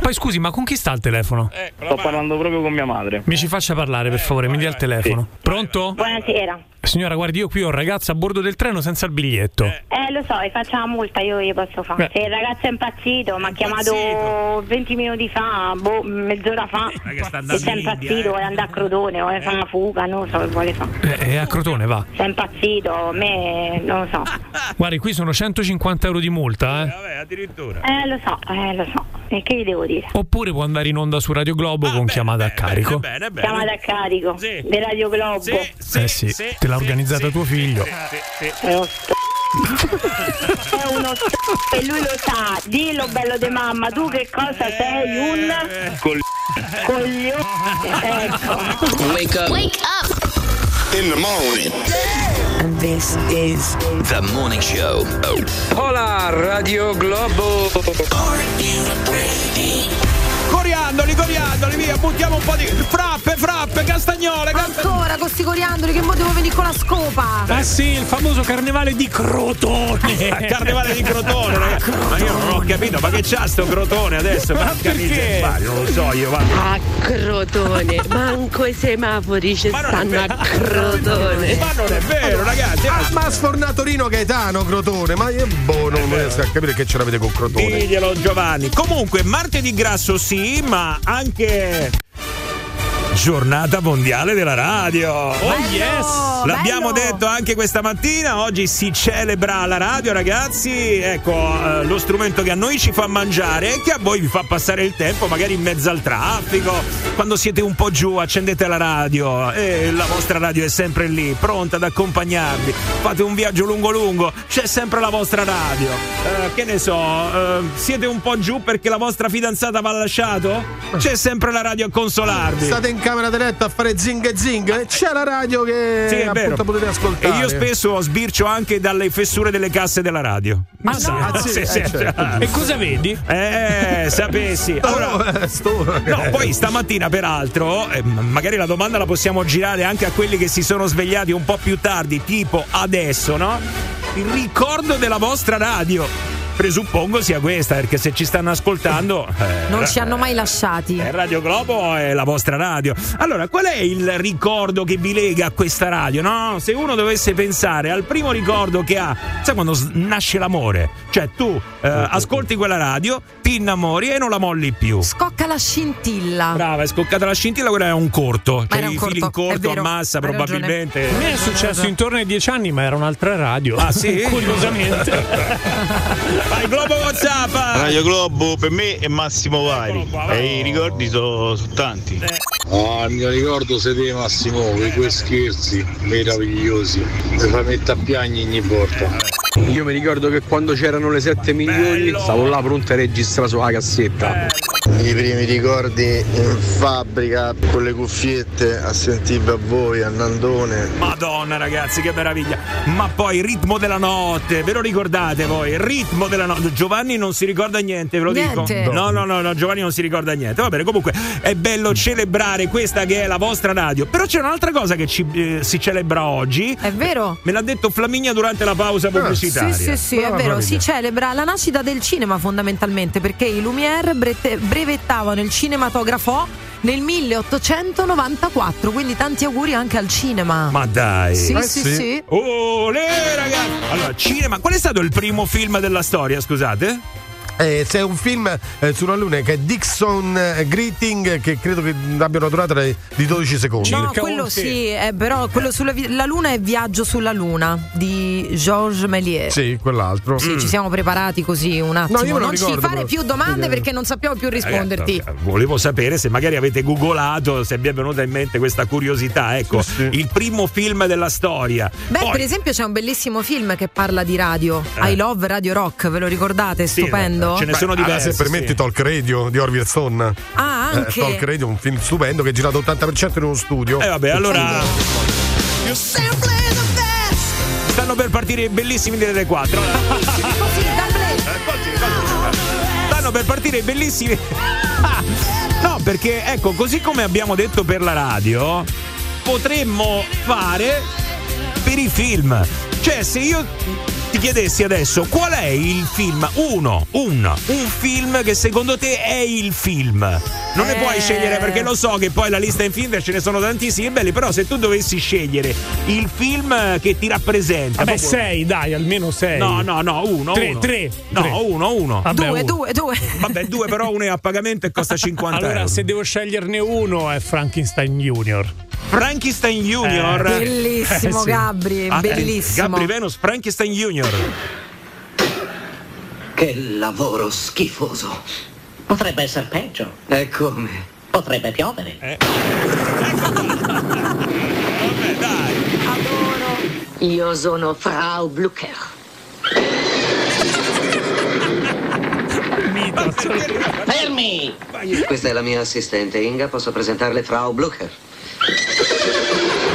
Poi scusi, ma con chi sta al telefono? Sto parlando proprio con mia madre. Mi ci faccia parlare, per favore, mi dia il telefono. Pronto? Buonasera. Signora, guardi, io qui ho un ragazzo a bordo del treno senza il biglietto. Eh, lo so, e faccio la multa, io gli posso fare. Beh. Se il ragazzo è impazzito, mi ha chiamato 20 minuti fa, boh, mezz'ora fa, e sei in India, impazzito, vuole andare a Crotone, vuole fare una fuga, non so che vuole fare. Eh, è a Crotone, va. Sei impazzito, a me non lo so. (laughs) Guardi, qui sono 150 euro di multa, eh. Vabbè, addirittura. Eh, lo so, eh, lo so. E che gli devo dire? Oppure può andare in onda su Radio Globo con chiamata a carico. Bene, bene. Chiamata a carico di Radio Globo. eh sì, te l'ha organizzata tuo figlio. È uno st- è uno st- e lui lo sa. Dillo bello di mamma, tu che cosa sei? Un Col coglione. Ecco. Wake up. Wake up. In the morning. And this is The Morning Show. Hola, Radio Globo. Coriandoli, coriandoli, via, buttiamo un po' di frappe, frappe, castagnole, castagnole. Ancora con sti coriandoli che mo devo venire con la scopa. Ah sì, il famoso carnevale di Crotone. (laughs) Carnevale di Crotone, ragazzi. Ma io non ho capito, ma che c'ha sto Crotone adesso? Ma perché? non lo so io, va. A Crotone, manco i semafori ci stanno a (laughs) Crotone. Ma non è vero, ragazzi. Ah, ma ha sfornato Rino Gaetano Crotone, ma io boh, non riesco a capire che ce l'avete con Crotone. Diglielo Giovanni. Comunque, martedì grasso sì, ma anche Giornata mondiale della radio. Oh yes! L'abbiamo detto anche questa mattina, oggi si celebra la radio ragazzi, ecco eh, lo strumento che a noi ci fa mangiare e che a voi vi fa passare il tempo magari in mezzo al traffico, quando siete un po' giù accendete la radio e la vostra radio è sempre lì, pronta ad accompagnarvi, fate un viaggio lungo lungo, c'è sempre la vostra radio, Eh, che ne so, eh, siete un po' giù perché la vostra fidanzata vi ha lasciato? C'è sempre la radio a consolarvi. State in camera diretta a fare zing e zing, c'è la radio che Sì, appunto potete E ascoltare. io spesso sbircio anche dalle fessure delle casse della radio. Ma sì, Ah, sì, eh, certo. E cosa vedi? Eh, sapessi. Allora, eh, No, poi stamattina, peraltro, eh, magari la domanda la possiamo girare anche a quelli che si sono svegliati un po' più tardi, tipo adesso, no? Il ricordo della vostra radio. Presuppongo sia questa, perché se ci stanno ascoltando. (laughs) eh, Non ci hanno mai lasciati. eh, Radio Globo è la vostra radio. Allora, qual è il ricordo che vi lega a questa radio? No, se uno dovesse pensare al primo ricordo che ha, sai quando s- nasce l'amore? Cioè, tu eh, ascolti quella radio, ti innamori e non la molli più. Scocca la scintilla. Brava, è scoccata la scintilla, quello era un corto. Ma Cioè, era un i fili in corto, è corto a vero, massa, probabilmente. A me è successo intorno ai dieci anni, ma era un'altra radio. Ah, sì? (laughs) Curiosamente. (laughs) Vai, Globo WhatsApp! Radio Globo per me è Massimo Vari e i ricordi sono tanti. Ah, il mio ricordo siete Massimo, quei quei scherzi meravigliosi. Mi fa mettere a piangere ogni volta. Io mi ricordo che quando c'erano le 7 milioni stavo là pronto a registrare sulla cassetta. I primi ricordi in fabbrica con le cuffiette a sentirvi a voi, a Nandone. Madonna ragazzi, che meraviglia! Ma poi il ritmo della notte, ve lo ricordate voi? Il ritmo della notte. Giovanni non si ricorda niente, ve lo Niente. dico. No, no, no, no, Giovanni non si ricorda niente. Va bene, comunque è bello celebrare questa che è la vostra radio. Però c'è un'altra cosa che ci, eh, si celebra oggi. È vero? Me l'ha detto Flaminia durante la pausa pubblicitaria. Sì, sì, sì, è vero. Si celebra la nascita del cinema fondamentalmente perché i Lumière brette- brevettavano il cinematografo nel 1894. Quindi tanti auguri anche al cinema. Ma dai. Sì, sì, sì. Olè, ragazzi! Allora, cinema. Qual è stato il primo film della storia, scusate? Eh, c'è un film eh, sulla Luna che è Dixon eh, Greeting che credo che abbiano durato di 12 secondi. No, quello sì, eh, però quello sulla vi- la Luna è Viaggio sulla Luna di Georges Méliès. Sì, quell'altro. Sì, ci siamo preparati così un attimo. No, lo non ci fare però. più domande Eh. perché non sappiamo più risponderti. Ragazzi, volevo sapere se magari avete googolato, se vi è venuta in mente questa curiosità. Ecco, il primo film della storia. Beh, Poi- per esempio c'è un bellissimo film che parla di radio, Eh. I Love Radio Rock, ve lo ricordate? Sì, Ce ne sono Beh, diversi. Se permetti, sì. Talk Radio di Orville Stone. Ah, Eh, anche. Talk Radio, un film stupendo che è girato 80% in uno studio. Eh vabbè, allora. Stanno per partire i bellissimi delle 4. Stanno per partire i bellissimi. No, perché ecco, così come abbiamo detto per la radio, potremmo fare per i film. Cioè, se io ti chiedessi adesso qual è il film, uno, un, un film che secondo te è il film. Non ne puoi Eh. scegliere perché lo so che poi la lista è infinita ce ne sono tantissimi belli, però se tu dovessi scegliere il film che ti rappresenta. Vabbè, proprio- sei, dai, almeno sei. No, no, no, uno. Tre, uno. tre, No, tre. uno, uno. Vabbè, Due, uno. due, due. Vabbè, due, però uno è a pagamento e costa 50 Allora, euro. se devo sceglierne uno, è Frankenstein Junior. Frankenstein Junior. Eh. Bellissimo, Eh, sì. Gabri, Ah, eh, bellissimo. Gabri Venus, Frankenstein Junior. Che lavoro schifoso. Potrebbe essere peggio. E come? Potrebbe piovere. Io sono Frau Blucher. Fermi! Questa è la mia assistente Inga, posso presentarle Frau Blucher.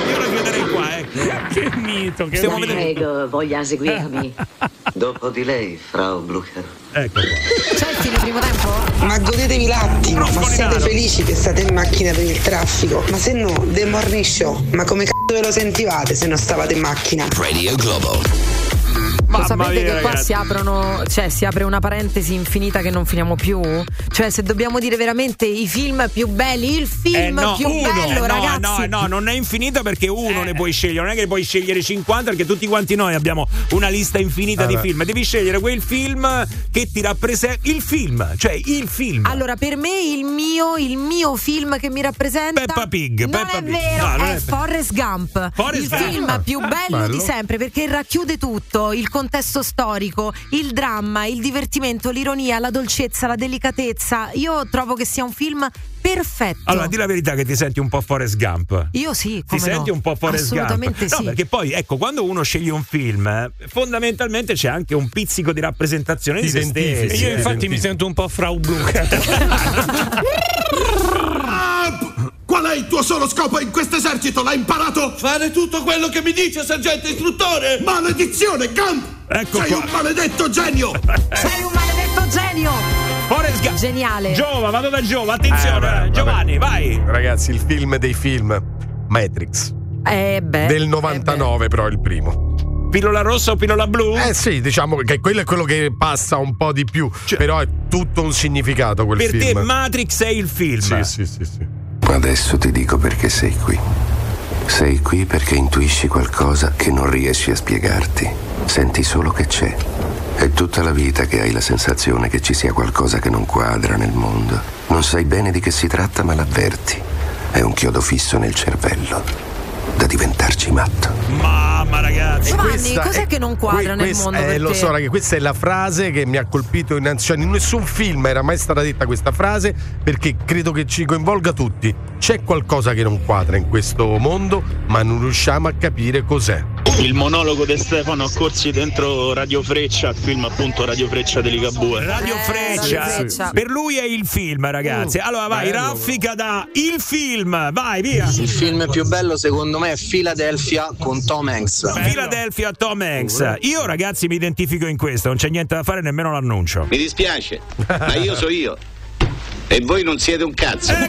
Io la chiuderei qua, ecco. (laughs) Che mito, che Stiamo mito. Prego, voglia seguirmi. (laughs) Dopo di lei, Frau Blucher. Ecco qua. C'è il fine primo tempo? Ma godetevi l'attimo, ma siete felici che state in macchina per il traffico? Ma se no, The Morning Show, ma come c***o ve lo sentivate se non stavate in macchina? Radio Globo. Lo Mamma sapete mia, che qua ragazzi. si aprono, cioè si apre una parentesi infinita che non finiamo più? Cioè, se dobbiamo dire veramente i film più belli, il film Eh no, più uno. bello, no, ragazzi. no, no, non è infinita perché uno ne puoi scegliere, non è che puoi scegliere 50 perché tutti quanti noi abbiamo una lista infinita di Allora. film. Devi scegliere quel film che ti rappresenta il film, cioè il film. Allora, per me il mio, il mio film che mi rappresenta Peppa Pig, non Peppa è Pig. vero, No, non è, è- Forrest Gump. Forrest il Gump. film più bello, Bello. di sempre perché racchiude tutto, il contesto storico, il dramma, il divertimento, l'ironia, la dolcezza, la delicatezza. Io trovo che sia un film perfetto. Allora, di la verità che ti senti un po' Forrest Gump. Io sì, Ti senti no. un po' Forrest Assolutamente Gump? sì. No, perché poi, ecco, quando uno sceglie un film, eh, fondamentalmente c'è anche un pizzico di rappresentazione di se. E io infatti mi sento un po' Frau Blucher. (laughs) È il tuo solo scopo in questo esercito? L'hai imparato? Fare tutto quello che mi dice, sergente istruttore! Maledizione, Gump! Ecco Sei qua. un maledetto genio! (laughs) Sei un maledetto genio! Forrest Gump. Geniale. Giova, vado da Giova, attenzione, Eh, vabbè, vabbè. Giovanni, vai. Ragazzi, il film dei film. Matrix. Eh beh. Del 99, però, il primo. Pillola rossa o pillola blu? Eh sì, diciamo che quello è quello che passa un po' di più. però è tutto un significato quel Per film. te Matrix è il film. Sì, sì, sì, sì. Adesso ti dico perché sei qui. Sei qui perché intuisci qualcosa che non riesci a spiegarti. Senti solo che c'è. È tutta la vita che hai la sensazione che ci sia qualcosa che non quadra nel mondo. Non sai bene di che si tratta, ma l'avverti. È un chiodo fisso nel cervello. Da diventarci matto. Mamma ragazzi. Giovanni, cos'è che non quadra Que- nel mondo eh, per lo te? so, ragazzi, questa è la frase che mi ha colpito in, cioè, in nessun film era mai stata detta questa frase perché credo che ci coinvolga tutti. C'è qualcosa che non quadra in questo mondo, ma non riusciamo a capire cos'è. Il monologo di Stefano Corsi dentro Radio Freccia, il film appunto Radio Freccia di Ligabue. Radio Freccia. Radio Freccia. Per lui è il film, ragazzi. Allora vai, bello. raffica da il film. Vai, via. Il film più bello secondo me è Philadelphia con Tom Hanks. Philadelphia Tom Hanks. Io, ragazzi, mi identifico in questo, non c'è niente da fare, nemmeno l'annuncio. Mi dispiace, ma io so io. E voi non siete un cazzo. (laughs)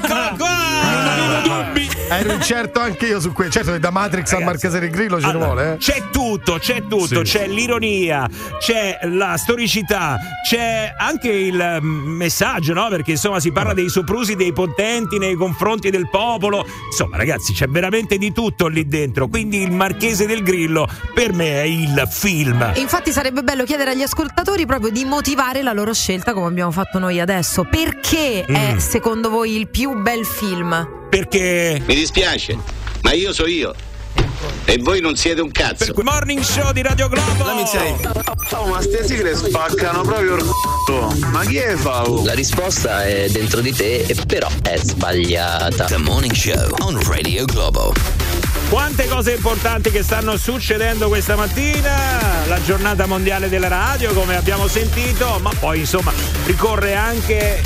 Ero incerto anche io su questo. Certo che da Matrix al Marchese del Grillo ce ne Allora, vuole, eh. C'è tutto, c'è tutto, Sì. c'è l'ironia, c'è la storicità, c'è anche il mm, messaggio, no? Perché insomma si parla dei soprusi dei potenti nei confronti del popolo. Insomma, ragazzi, c'è veramente di tutto lì dentro. Quindi il Marchese del Grillo per me è il film. Infatti sarebbe bello chiedere agli ascoltatori proprio di motivare la loro scelta come abbiamo fatto noi adesso. Perché è Mm. secondo voi il più bel film? Perché Mi dispiace, ma io so io. E voi non siete un cazzo. Morning show di Radio Globo. Oh, ma ste sigle spaccano proprio il c***o. Ma chi è Fau? La risposta è dentro di te, e però è sbagliata. The Morning Show on Radio Globo. Quante cose importanti che stanno succedendo questa mattina, la giornata mondiale della radio come abbiamo sentito, ma poi insomma ricorre anche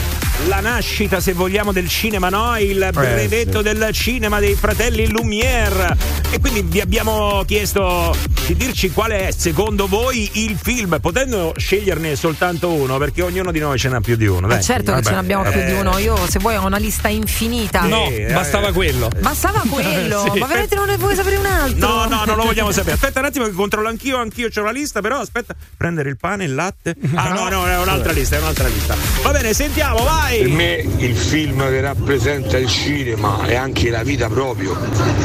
la nascita se vogliamo del cinema, no? Il brevetto sì. del cinema dei fratelli Lumière e quindi vi abbiamo chiesto di dirci qual è secondo voi il film, potendo sceglierne soltanto uno perché ognuno di noi ce n'ha più di uno. Ma dai. certo che ce Vabbè, n'abbiamo più di eh, uno. Io, se vuoi, ho una lista infinita. No, eh, bastava quello. Bastava quello. (laughs) Sì. Ma veramente non ne vuoi sapere un altro? No, no, non lo vogliamo sapere. Aspetta un attimo che controllo anch'io, anch'io c'ho la lista, però aspetta, prendere il pane, il latte. Ah no, no, è un'altra lista, è un'altra lista. Va bene, sentiamo, vai. Per me il film che rappresenta il cinema e anche la vita proprio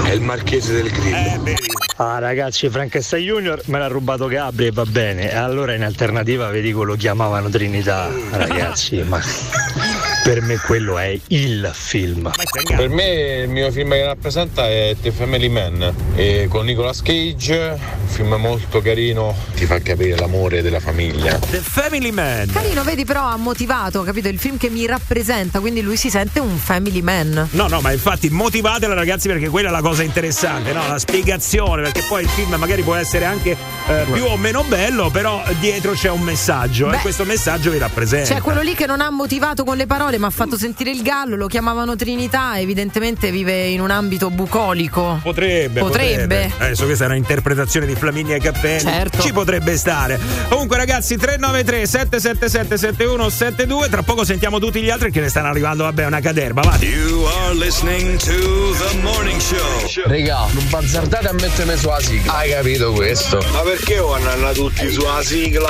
è il Marchese del Grillo. Ah ragazzi, Frankenstein Junior me l'ha rubato Gabri e va bene. E allora in alternativa vedi quello chiamavano Trinità, ragazzi, ma (laughs) per me quello è il film. Per me il mio film che rappresenta è The Family Man e con Nicolas Cage, un film molto carino, ti fa capire l'amore della famiglia. The Family Man. Carino, vedi, però ha motivato, capito? Il film che mi rappresenta, quindi lui si sente un family man. No, no, ma infatti motivatela ragazzi perché quella è la cosa interessante, no? La spiegazione, perché poi il film magari può essere anche eh, più o meno bello, però dietro c'è un messaggio Beh. e questo messaggio vi rappresenta. C'è quello lì che non ha motivato con le parole, ma ha fatto sentire il gallo, lo chiamavano Trinità, evidentemente vive in un ambito bucolico. Potrebbe, Potrebbe. Adesso questa è un'interpretazione di Flaminia Cappelli. Certo. Ci potrebbe stare. Comunque, ragazzi, 393 777 7172. Tra poco sentiamo tutti gli altri che ne stanno arrivando. Vabbè, una caderba. Va. You are listening to the morning show. Regà, non bazzardate a mettermi sulla sigla. Hai capito questo? Ma perché vanno tutti sulla sigla?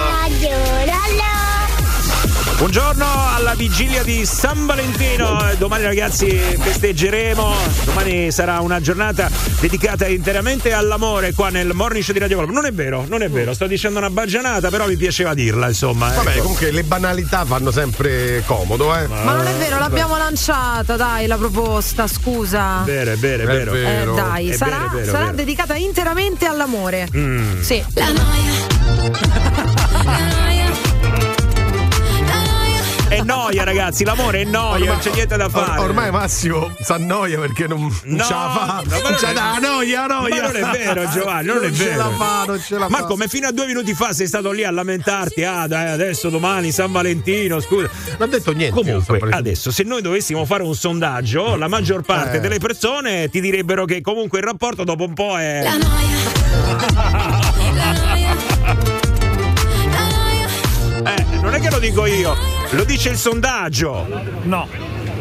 Buongiorno alla vigilia di San Valentino. Domani, ragazzi, festeggeremo. Domani sarà una giornata dedicata interamente all'amore qua nel morning show di Radio Globo. Non è vero, non è vero. Sto dicendo una baggianata, però mi piaceva dirla, insomma. Vabbè, ecco. comunque le banalità fanno sempre comodo, eh. Ma non è vero, l'abbiamo lanciata, dai, la proposta, scusa. Vero, è vero, è vero. Eh, dai, È sarà, vero, vero, sarà vero. dedicata interamente all'amore. Mm. Sì. E noia, (laughs) ragazzi. L'amore è noia, non c'è niente da fare. Or- ormai Massimo s'annoia perché non, non No, ce la fa. no, ma non non ce è- la noia, noia. Ma non è vero, Giovanni, non, è ce vero. la fa, non ce la Ma fa. come fino a due minuti fa sei stato lì a lamentarti? Ah, dai, adesso domani San Valentino, scusa. Non ho detto niente. Comunque, adesso, se noi dovessimo fare un sondaggio, la maggior parte Eh. delle persone ti direbbero che comunque il rapporto dopo un po' è. Eh, non è che lo dico io, lo dice il sondaggio. No.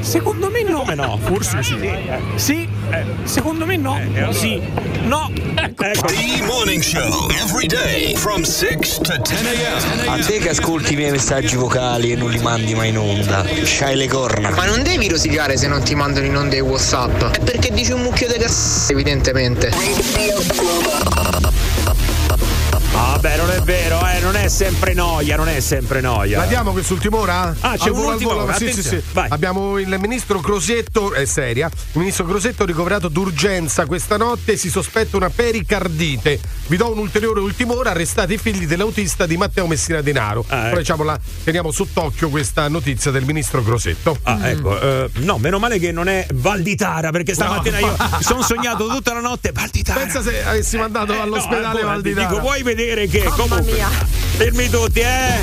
Secondo me no. Come no? Forse sì. Sì, eh, secondo me no. Sì. No. Ecco. The Morning Show, every day from 6 to 10 a.m. A te che ascolti i miei messaggi vocali e non li mandi mai in onda, c'hai le corna. Ma non devi rosicare se non ti mandano in onda i Whatsapp. È perché dici un mucchio di cazzo, evidentemente. Vabbè, non è vero, eh, non è sempre noia, non è sempre noia. La diamo quest'ultima ora? Ah, c'è un'ultima ora, sì, sì, sì. vai. Abbiamo il ministro Crosetto, è seria. Il ministro Crosetto ricoverato d'urgenza questa notte. Si sospetta una pericardite. Vi do un'ulteriore ultima ora. Arrestati i figli dell'autista di Matteo Messina Denaro. Ah, Però diciamo, la, teniamo sott'occhio questa notizia del ministro Crosetto. Ah, ecco, eh, no, meno male che non è Valditara, perché stamattina io (laughs) sono sognato tutta la notte Valditara. Pensa se avessi mandato Eh, no, all'ospedale ancora, Valditara. Ti dico, vuoi vedere che Mamma comunque. mia. Fermi tutti, eh!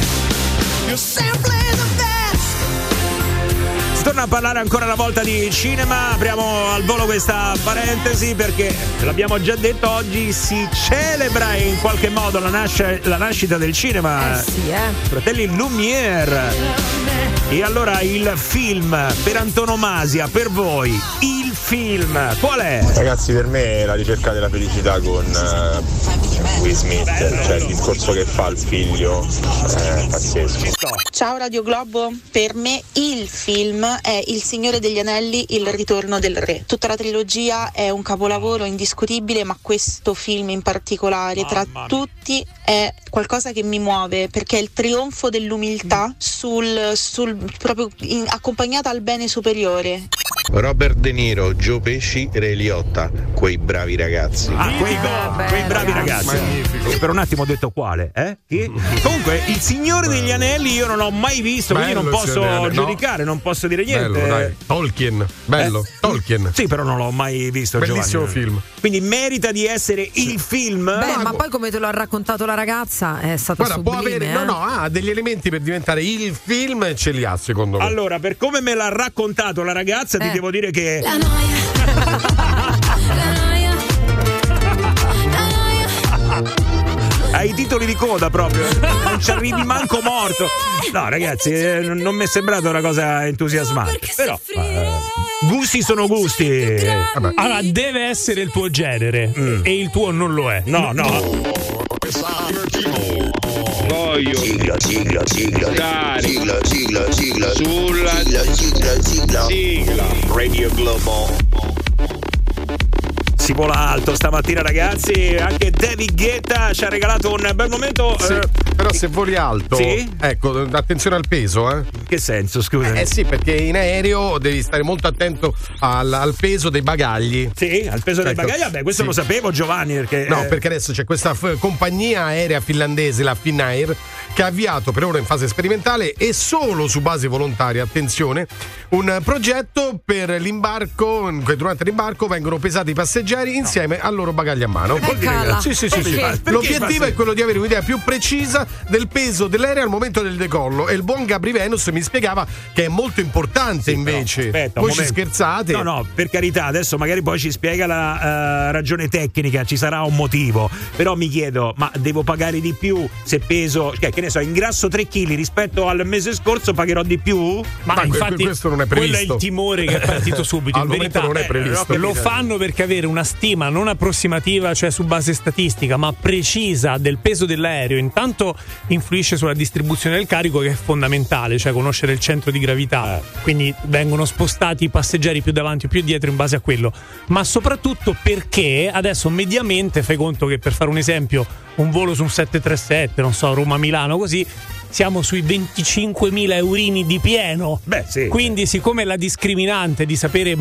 Si torna a parlare ancora una volta di cinema, apriamo al volo questa parentesi perché l'abbiamo già detto oggi si celebra in qualche modo la, nasce- la nascita del cinema. Eh sì, eh. Fratelli Lumière. E allora il film per antonomasia, per voi, il film, qual è? Ragazzi, per me è la ricerca della felicità con eh, Will Smith, cioè il discorso che fa il figlio è pazzesco. Ciao Radio Globo, per me il film è Il Signore degli Anelli, Il Ritorno del Re. Tutta la trilogia è un capolavoro indiscutibile, ma questo film in particolare, tra tutti, è qualcosa che mi muove perché è il trionfo dell'umiltà sul, sul- proprio in- accompagnata al bene superiore. Robert De Niro, Joe Pesci, Ray Liotta, quei bravi ragazzi. Ah, quei, quei bravi ragazzi. E Per un attimo ho detto quale, eh? Comunque, il Signore degli Anelli io non l'ho mai visto, quindi Bello non il Signore posso Anelli, no. giudicare, non posso dire niente. Bello, dai. Tolkien, bello. Eh? Tolkien. Sì, però non l'ho mai visto. Bellissimo Giovanni. film. Quindi merita di essere il film. Beh, ma poi come te lo ha raccontato la ragazza è stato Guarda, può sublime. avere. eh. No, no, ha degli elementi per diventare il film e ce li ha, secondo me. Allora, per come me l'ha raccontato la ragazza, ti Eh. Devo dire che. Hai i titoli di coda proprio, non ci arrivi manco morto. No, ragazzi, eh, non, mi è sembrata una cosa entusiasmante. Però, eh, gusti sono gusti. Allora, deve essere il tuo genere e il tuo non lo è. Mm. No, no. Voglio Sigla, sigla, sigla, Dai. sigla, sigla, sigla, Sulla- sigla, sigla, sigla. sigla Radio Globo. Si vola alto stamattina, ragazzi. Anche David Guetta ci ha regalato un bel momento. Sì, eh, però se voli alto, Sì? ecco, attenzione al peso, eh. in che senso, scusa? Eh sì, perché in aereo devi stare molto attento al, al peso dei bagagli. Sì, al peso Ecco, bagaglio. Vabbè, questo sì. lo sapevo, Giovanni. Perché, No, eh, perché adesso c'è questa f- compagnia aerea finlandese, la Finnair, che ha avviato per ora in fase sperimentale e solo su base volontaria, attenzione, un progetto per l'imbarco, durante l'imbarco vengono pesati i passeggeri insieme al loro bagaglio a mano. Sì, sì, sì, sì. L'obiettivo è quello di avere un'idea più precisa del peso dell'aereo al momento del decollo e il buon Gabri Venus mi spiegava che è molto importante invece. Aspetta, un Voi ci scherzate? No, no, per carità, adesso magari poi ci spiega la eh, ragione tecnica, ci sarà un motivo. Però mi chiedo, ma devo pagare di più se peso, cioè, che ne so, ingrasso 3 kg rispetto al mese scorso pagherò di più? Ma, Ma infatti questo non è quello è previsto. il timore che è partito subito. (laughs) Al In verità, non è eh, previsto. Lo fanno perché avere una stima non approssimativa, cioè su base statistica, ma precisa del peso dell'aereo, intanto influisce sulla distribuzione del carico che è fondamentale, cioè conoscere il centro di gravità. Eh. Quindi vengono spostati i passeggeri più davanti o più dietro in base a quello. Ma soprattutto perché adesso mediamente fai conto che per fare un esempio, un volo su un 737, non so, Roma-Milano così, siamo sui 25.000 eurini di pieno. Beh, sì. Quindi, siccome la discriminante di sapere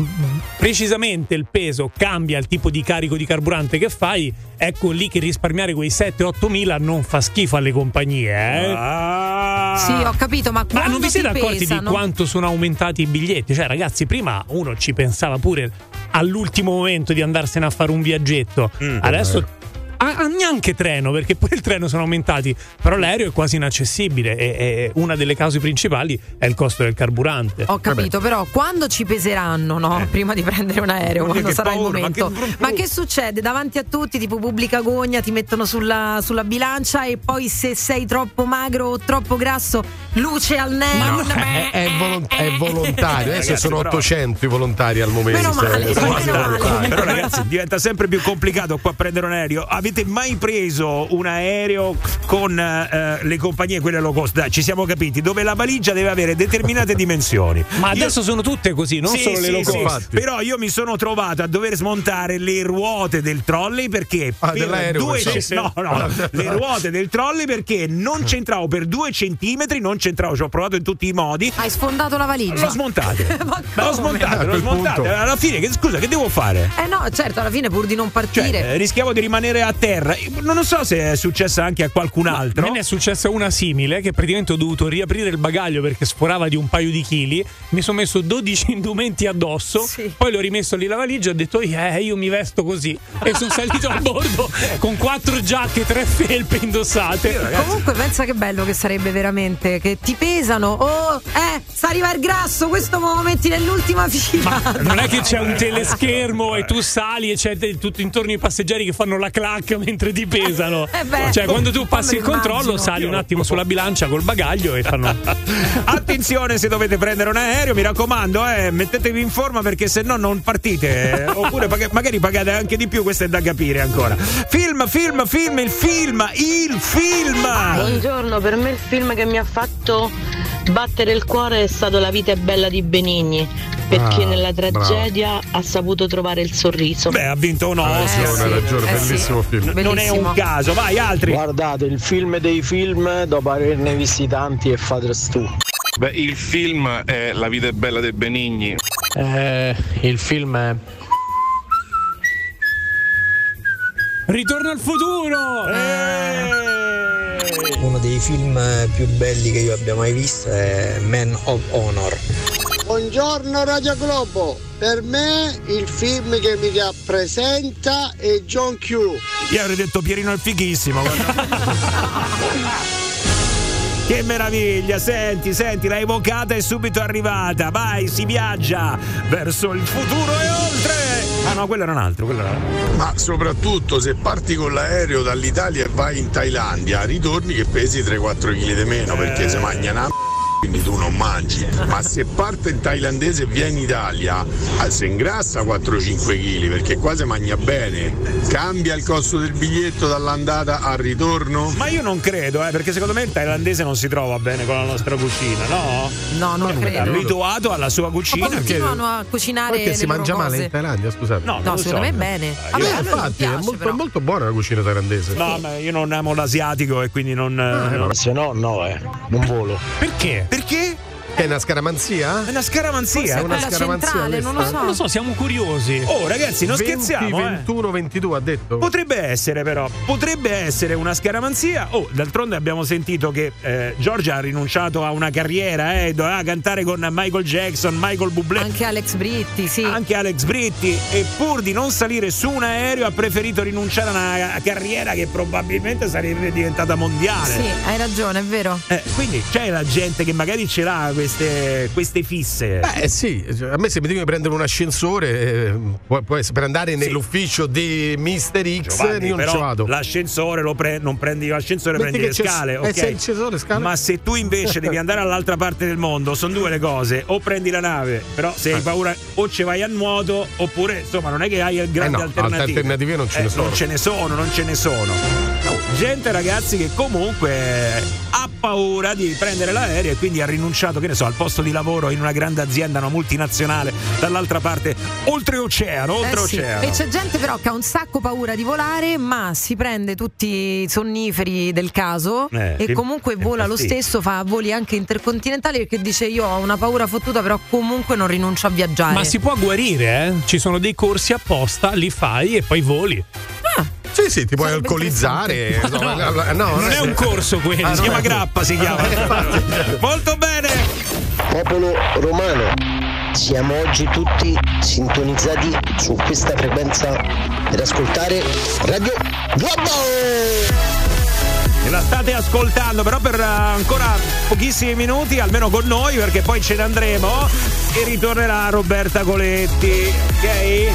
precisamente il peso cambia il tipo di carico di carburante che fai, ecco lì che risparmiare quei 7-8 mila non fa schifo alle compagnie. Eh? Ah. Sì, ho capito, ma Ma non vi siete si accorti di quanto sono aumentati i biglietti? Cioè, ragazzi, prima uno ci pensava pure all'ultimo momento di andarsene a fare un viaggetto. Mm. Adesso. A- a neanche treno, perché poi il treno sono aumentati, però l'aereo è quasi inaccessibile e, e una delle cause principali è il costo del carburante. Ho capito, però quando ci peseranno, no? Prima di prendere un aereo, Ma quando che sarà paura, il ma momento. che brum Ma che, succede? Davanti a tutti, tipo pubblica gogna, ti mettono sulla, sulla bilancia e poi se sei troppo magro o troppo grasso, luce al neon. è, è volont- è volontario. Adesso Ragazzi, sono però- 800 i volontari al momento. Meno male, Eh, meno male. Però ragazzi diventa sempre più complicato qua prendere un aereo. Avete mai preso un aereo con eh, le compagnie quelle low cost? Dai, ci siamo capiti, dove la valigia deve avere determinate dimensioni. Ma Io- adesso sono tutte così, non Sì, solo le sì, low sì. cost. Però io mi sono trovato a dover smontare le ruote del trolley perché Ah, per due Sì, no, no, sì. (laughs) le ruote del trolley perché non c'entravo per due centimetri, non c'entravo, ci ho provato in tutti i modi. Hai sfondato la valigia. L'ho smontate. (laughs) Ma L'ho come? smontate, A l'ho punto. Alla fine, che, scusa, che devo fare? Eh no, certo, alla fine pur di non partire. Cioè, eh, rischiavo di rimanere a terra. Non so se è successa anche a qualcun altro. Me ne è successa una simile che praticamente ho dovuto riaprire il bagaglio perché sforava di un paio di chili. Mi sono messo 12 (laughs) indumenti addosso, poi l'ho rimesso lì la valigia e ho detto eh, io mi vesto così. E sono (laughs) salito a bordo con quattro giacche, tre felpe indossate. Comunque pensa che bello che sarebbe veramente che ti pesano. Oh, eh, sta arriva il grasso, questo me lo metti nell'ultima fila. Non è che (laughs) c'è un teleschermo e tu sali e c'è tutto intorno i passeggeri che fanno la clac mentre ti pesano. (laughs) Eh beh, cioè, quando tu passi il lo controllo, immagino. sali un attimo sulla bilancia col bagaglio e fanno. (laughs) Attenzione se dovete prendere un aereo, mi raccomando, eh, mettetevi in forma perché se no non partite. eh, (laughs) oppure pag- magari pagate anche di più, questo è da capire ancora. Film, film, film, il film, il film! Buongiorno, per me il film che mi ha fatto battere il cuore è stato La vita è bella di Benigni, perché Ah, nella bravo. tragedia ha saputo trovare il sorriso. Beh, ha vinto un Oscar. ragione, hai ragione, Eh sì. bellissimo film. Non è un caso, vai altri. Guardate il film dei film dopo averne visti tanti e fate tu. Beh, il film è La vita è bella dei Benigni. Eh, il film è. Ritorno al futuro! Uno dei film più belli che io abbia mai visto è Man of Honor. Buongiorno Radio Globo, per me il film che mi rappresenta è John Q. Io avrei detto Pierino è fighissimo. (laughs) Che meraviglia, senti, senti, l'hai evocata e subito arrivata. Vai, si viaggia verso il futuro e oltre. Ah no, quello era un altro, quello era un altro. Ma soprattutto se parti con l'aereo dall'Italia e vai in Thailandia, ritorni che pesi 3-4 kg di meno perché se mangia una quindi tu non mangi. Ma se parte in thailandese e viene in Italia, ah, si ingrassa 4-5 kg perché qua si mangia bene. Cambia il costo del biglietto dall'andata al ritorno? Ma io non credo, eh, perché secondo me il thailandese non si trova bene con la nostra cucina, no? No, non È credo. abituato alla sua cucina. Ma continuano a cucinare Perché si mangia male in Thailandia, scusate? No, No, secondo so. me bene. Io, Vabbè, a noi non infatti, è piace, molto, è molto buona la cucina thailandese. No, ma io non amo l'asiatico e quindi non. Ah, non- Se no, no, eh. Non volo. Perché? Perché? È una scaramanzia? È una scaramanzia. È una scaramanzia centrale, non lo so. Non lo so, siamo curiosi. Oh, ragazzi, non 20, scherziamo. eh. 21, 22 ha detto? Potrebbe essere, però, potrebbe essere una scaramanzia. Oh, d'altronde abbiamo sentito che eh, Giorgia ha rinunciato a una carriera, eh, doveva cantare con Michael Jackson, Michael Bublé. Anche Alex Britti, sì. Anche Alex Britti, e pur di non salire su un aereo, ha preferito rinunciare a una carriera che probabilmente sarebbe diventata mondiale. Sì, hai ragione, è vero. Eh, quindi c'è la gente che magari ce l'ha queste, queste fisse. Eh sì, a me se mi devi prendere un ascensore eh, può- può per andare nell'ufficio di Mister X Giovanni, io non ci vado. l'ascensore lo pre- non prendi l'ascensore, Metti prendi le scale, eh, ok? se l'ascensore, scale. Ma se tu invece devi (laughs) andare all'altra parte del mondo, sono due le cose: o prendi la nave, però se hai paura, o ci vai a nuoto, oppure insomma, non è che hai grandi Eh no, alternative. alternative non ce ne Eh, sono. Non ce ne sono, non ce ne sono. No, gente, ragazzi, che comunque ha paura di prendere l'aereo e quindi ha rinunciato che ne so, al posto di lavoro in una grande azienda, una multinazionale, dall'altra parte, oltreoceano, Eh sì. oltreoceano. E c'è gente però che ha un sacco paura di volare, ma si prende tutti i sonniferi del caso Eh, e che- comunque vola lo stesso, fa voli anche intercontinentali perché dice io ho una paura fottuta, però comunque non rinuncio a viaggiare. Ma si può guarire, eh? Ci sono dei corsi apposta, li fai e poi voli. Sì, sì, ti puoi alcolizzare. Insomma, no, no, non è un corso quello. Ah, si no, chiama grappa, si chiama. (laughs) Molto bene. Popolo romano, siamo oggi tutti sintonizzati su questa frequenza per ascoltare Radio Globo! La state ascoltando, però per eh, ancora pochissimi minuti, almeno con noi, perché poi ce ne andremo e ritornerà Roberta Coletti, ok?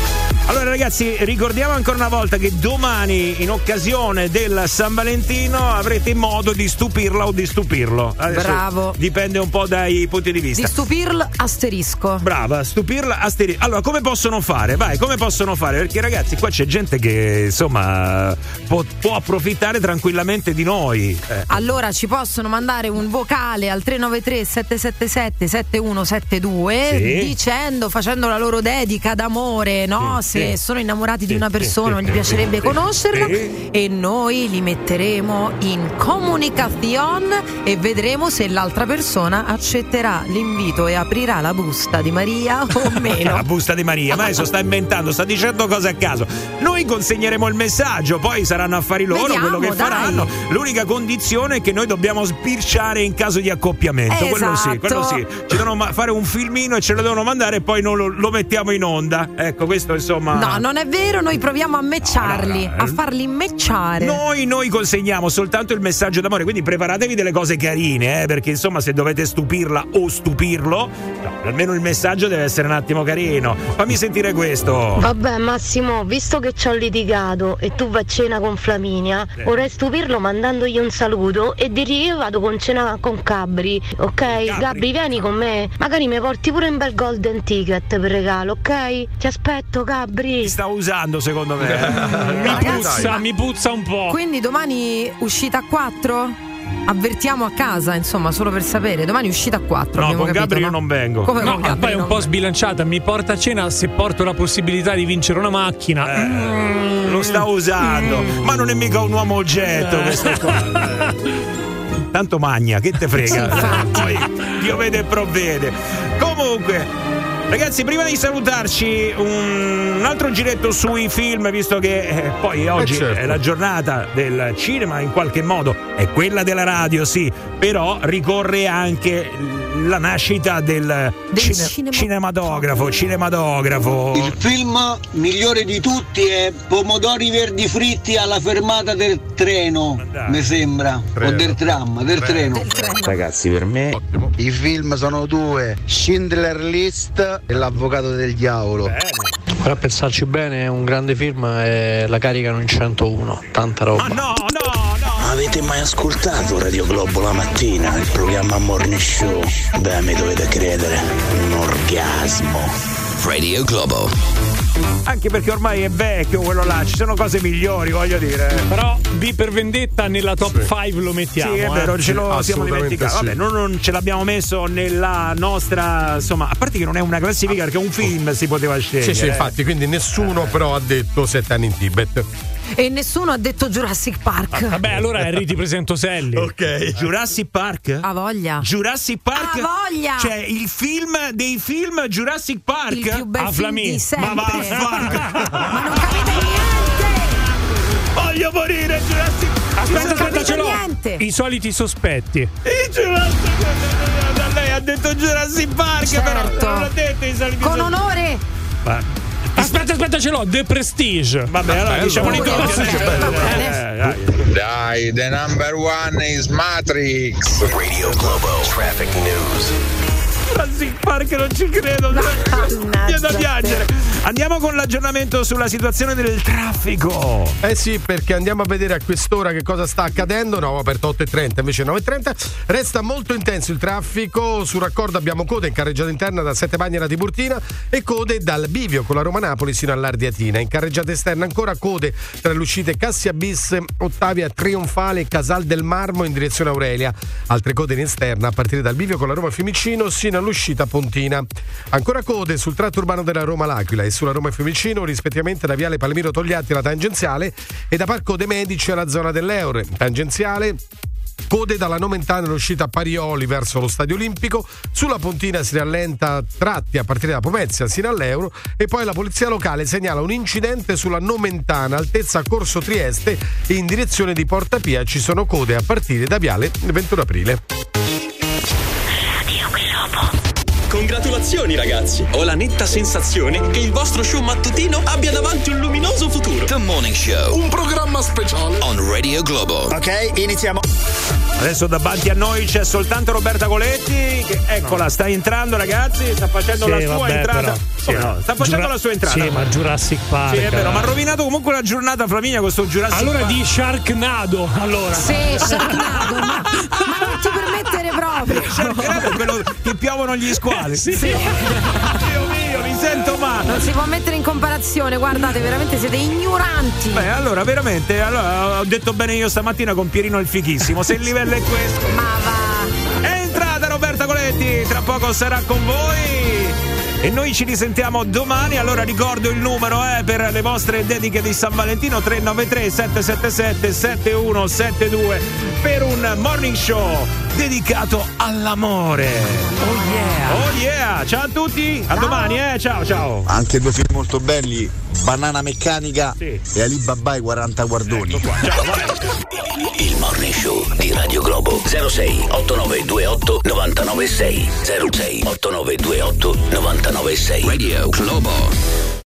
Allora ragazzi, ricordiamo ancora una volta che domani, in occasione del San Valentino, avrete modo di stupirla o di stupirlo. Adesso Bravo. Dipende un po' dai punti di vista. Di stupirl asterisco. Brava, stupirla asteri. Allora, come possono fare? Vai, come possono fare? Perché ragazzi, qua c'è gente che insomma può, può approfittare tranquillamente di noi. Eh. Allora ci possono mandare un vocale al 393 777 7172 Sì. dicendo, facendo la loro dedica d'amore, no? Sì, Se sì. sono innamorati di una persona, gli piacerebbe conoscerla e noi li metteremo in comunicazione e vedremo se l'altra persona accetterà l'invito e aprirà la busta di Maria o (laughs) La meno. busta di Maria, ma adesso sta inventando, sta dicendo cose a caso. Noi consegneremo il messaggio, poi saranno affari loro Vediamo, quello che dai. faranno. L'unica condizione è che noi dobbiamo spirciare in caso di accoppiamento. Quello sì, Esatto. quello sì. Ci devono ma- fare un filmino e ce lo devono mandare e poi non lo, lo mettiamo in onda. Ecco, questo insomma. No, non è vero, noi proviamo a mecciarli, No, no, no. a farli mecciare. Noi, noi consegniamo soltanto il messaggio d'amore, quindi preparatevi delle cose carine, eh, perché insomma se dovete stupirla o stupirlo, no, almeno il messaggio deve essere un attimo carino. Fammi sentire questo. Vabbè Massimo, visto che ci ho litigato e tu vai a cena con Flaminia, Sì. vorrei stupirlo mandandogli un saluto e dirgli io vado con cena con Cabri, ok? Gabri vieni con me, magari mi porti pure un bel golden ticket per regalo, ok? Ti aspetto Gabri. Ti sta usando secondo me. (laughs) Mi puzza, mi puzza un po'. Quindi domani uscita a 4? Avvertiamo a casa, insomma, solo per sapere. Domani uscita a 4. No, con capito, Gabri io no? non vengo. Come No, Gabri poi è un po' sbilanciata. Mi porta a cena se porto la possibilità di vincere una macchina. Eh, Lo sta usando, ma non è mica un uomo oggetto questo qua. Tanto magna, che te frega? Poi Dio vede e provvede. Comunque. Ragazzi, prima di salutarci, un altro giretto sui film, visto che eh, poi oggi Eh, certo. è la giornata del cinema, in qualche modo è quella della radio, sì, però ricorre anche la nascita del, Del cine- cinema- cinematografo, cinematografo. Il film migliore di tutti è Pomodori verdi fritti alla fermata del treno, dai. mi sembra. Treno. O del tram, del treno. Ragazzi, per me i film sono due: Schindler List e L'avvocato del diavolo. Ora a pensarci bene, è un grande film e la caricano in 101, tanta roba. Ma no, no, no! Avete mai ascoltato Radio Globo la mattina, il programma Morning Show? Beh, mi dovete credere, un orgasmo. Radio Globo. Anche perché ormai è vecchio quello là, ci sono cose migliori, voglio dire. Però B per vendetta nella top 5 lo mettiamo. Sì, è eh. vero, ce lo siamo dimenticati. sì. Vabbè, noi non ce l'abbiamo messo nella nostra. Insomma, a parte che non è una classifica, perché un film si poteva scegliere. Sì, sì, infatti, quindi nessuno però ha detto sette anni in Tibet. E nessuno ha detto Jurassic Park. Vabbè, allora Harry ti presento Sally. Ok. Jurassic Park? Ha voglia. Jurassic Park? Ha voglia. Cioè, il film dei film Jurassic Park? Il più bel A film di sempre. Ma vaffanculo. (laughs) Ma non capite niente! Voglio morire, Jurassic Park! Aspetta, Non aspetta, ce l'ho. niente. I soliti sospetti. Il Jurassic Park! Lei ha detto Jurassic Park, però Certo. non l'ha detto i soliti Con onore! Ma- Aspetta, aspetta, ce l'ho. The Prestige. Vabbè, allora bello. va bene. Eh, dai. Dai, the number one is Matrix. Radio Globo traffic news. Jurassic Park non ci credo. (laughs) Viene da piangere. Andiamo con l'aggiornamento sulla situazione del traffico. Eh sì, perché andiamo a vedere a quest'ora che cosa sta accadendo. No, ho aperto 8.30 invece 9.30. Resta molto intenso il traffico. Sul raccordo abbiamo code in carreggiata interna da Sette Bagni a Tiburtina e code dal Bivio con la Roma Napoli sino all'Ardiatina. In carreggiata esterna ancora code tra le uscite Cassia Bis, Ottavia Trionfale e Casal del Marmo in direzione Aurelia. Altre code in esterna a partire dal Bivio con la Roma Fiumicino sino all'uscita Pontina. Ancora code sul tratto urbano della Roma L'Aquila e sulla Roma Fiumicino rispettivamente da Viale Palmiro Togliatti alla tangenziale e da Parco dei Medici alla zona dell'Eure. Tangenziale Code dalla Nomentana all'uscita a Parioli verso lo Stadio Olimpico, sulla Pontina si rallenta tratti a partire da Pomezia sino all'Euro e poi la polizia locale segnala un incidente sulla Nomentana altezza Corso Trieste e in direzione di Porta Pia ci sono code a partire da Viale 21 Aprile. Congratulazioni ragazzi! Ho la netta sensazione che il vostro show mattutino abbia davanti un luminoso futuro. The Morning Show. Un programma speciale. On Radio Globo. Ok, iniziamo. Adesso davanti a noi c'è soltanto Roberta Coletti. Che, eccola, sta entrando, ragazzi. Sta facendo Sì, la sua vabbè, entrata. però, sì, no? Sta facendo Giura- la sua entrata. Sì, ma Jurassic Park. Sì, è vero, eh. ma ha rovinato comunque la giornata Flaminia questo Jurassic Allora Park. di Sharknado. Allora. Sì, Sharknado, ma, ma non ti permettere Sharknado (laughs) è quello che piovono gli squali. Sì. Dio mio, mi sento male. Non si può mettere in comparazione, guardate, veramente siete ignoranti. Beh, allora, veramente, allora, ho detto bene io stamattina con Pierino il fichissimo. Se il livello è questo. Ma va. È entrata Roberta Coletti, tra poco sarà con voi. E noi ci risentiamo domani, allora ricordo il numero eh, per le vostre dediche di San Valentino 393 777 7172 per un morning show dedicato all'amore. Oh yeah. Oh yeah, ciao a tutti, a domani eh, ciao ciao. Anche due film molto belli, Banana Meccanica e Ali Baba e 40 guardoni. Il Morning Show di Radio Globo 06 8928 996 06 8928 996 Radio Globo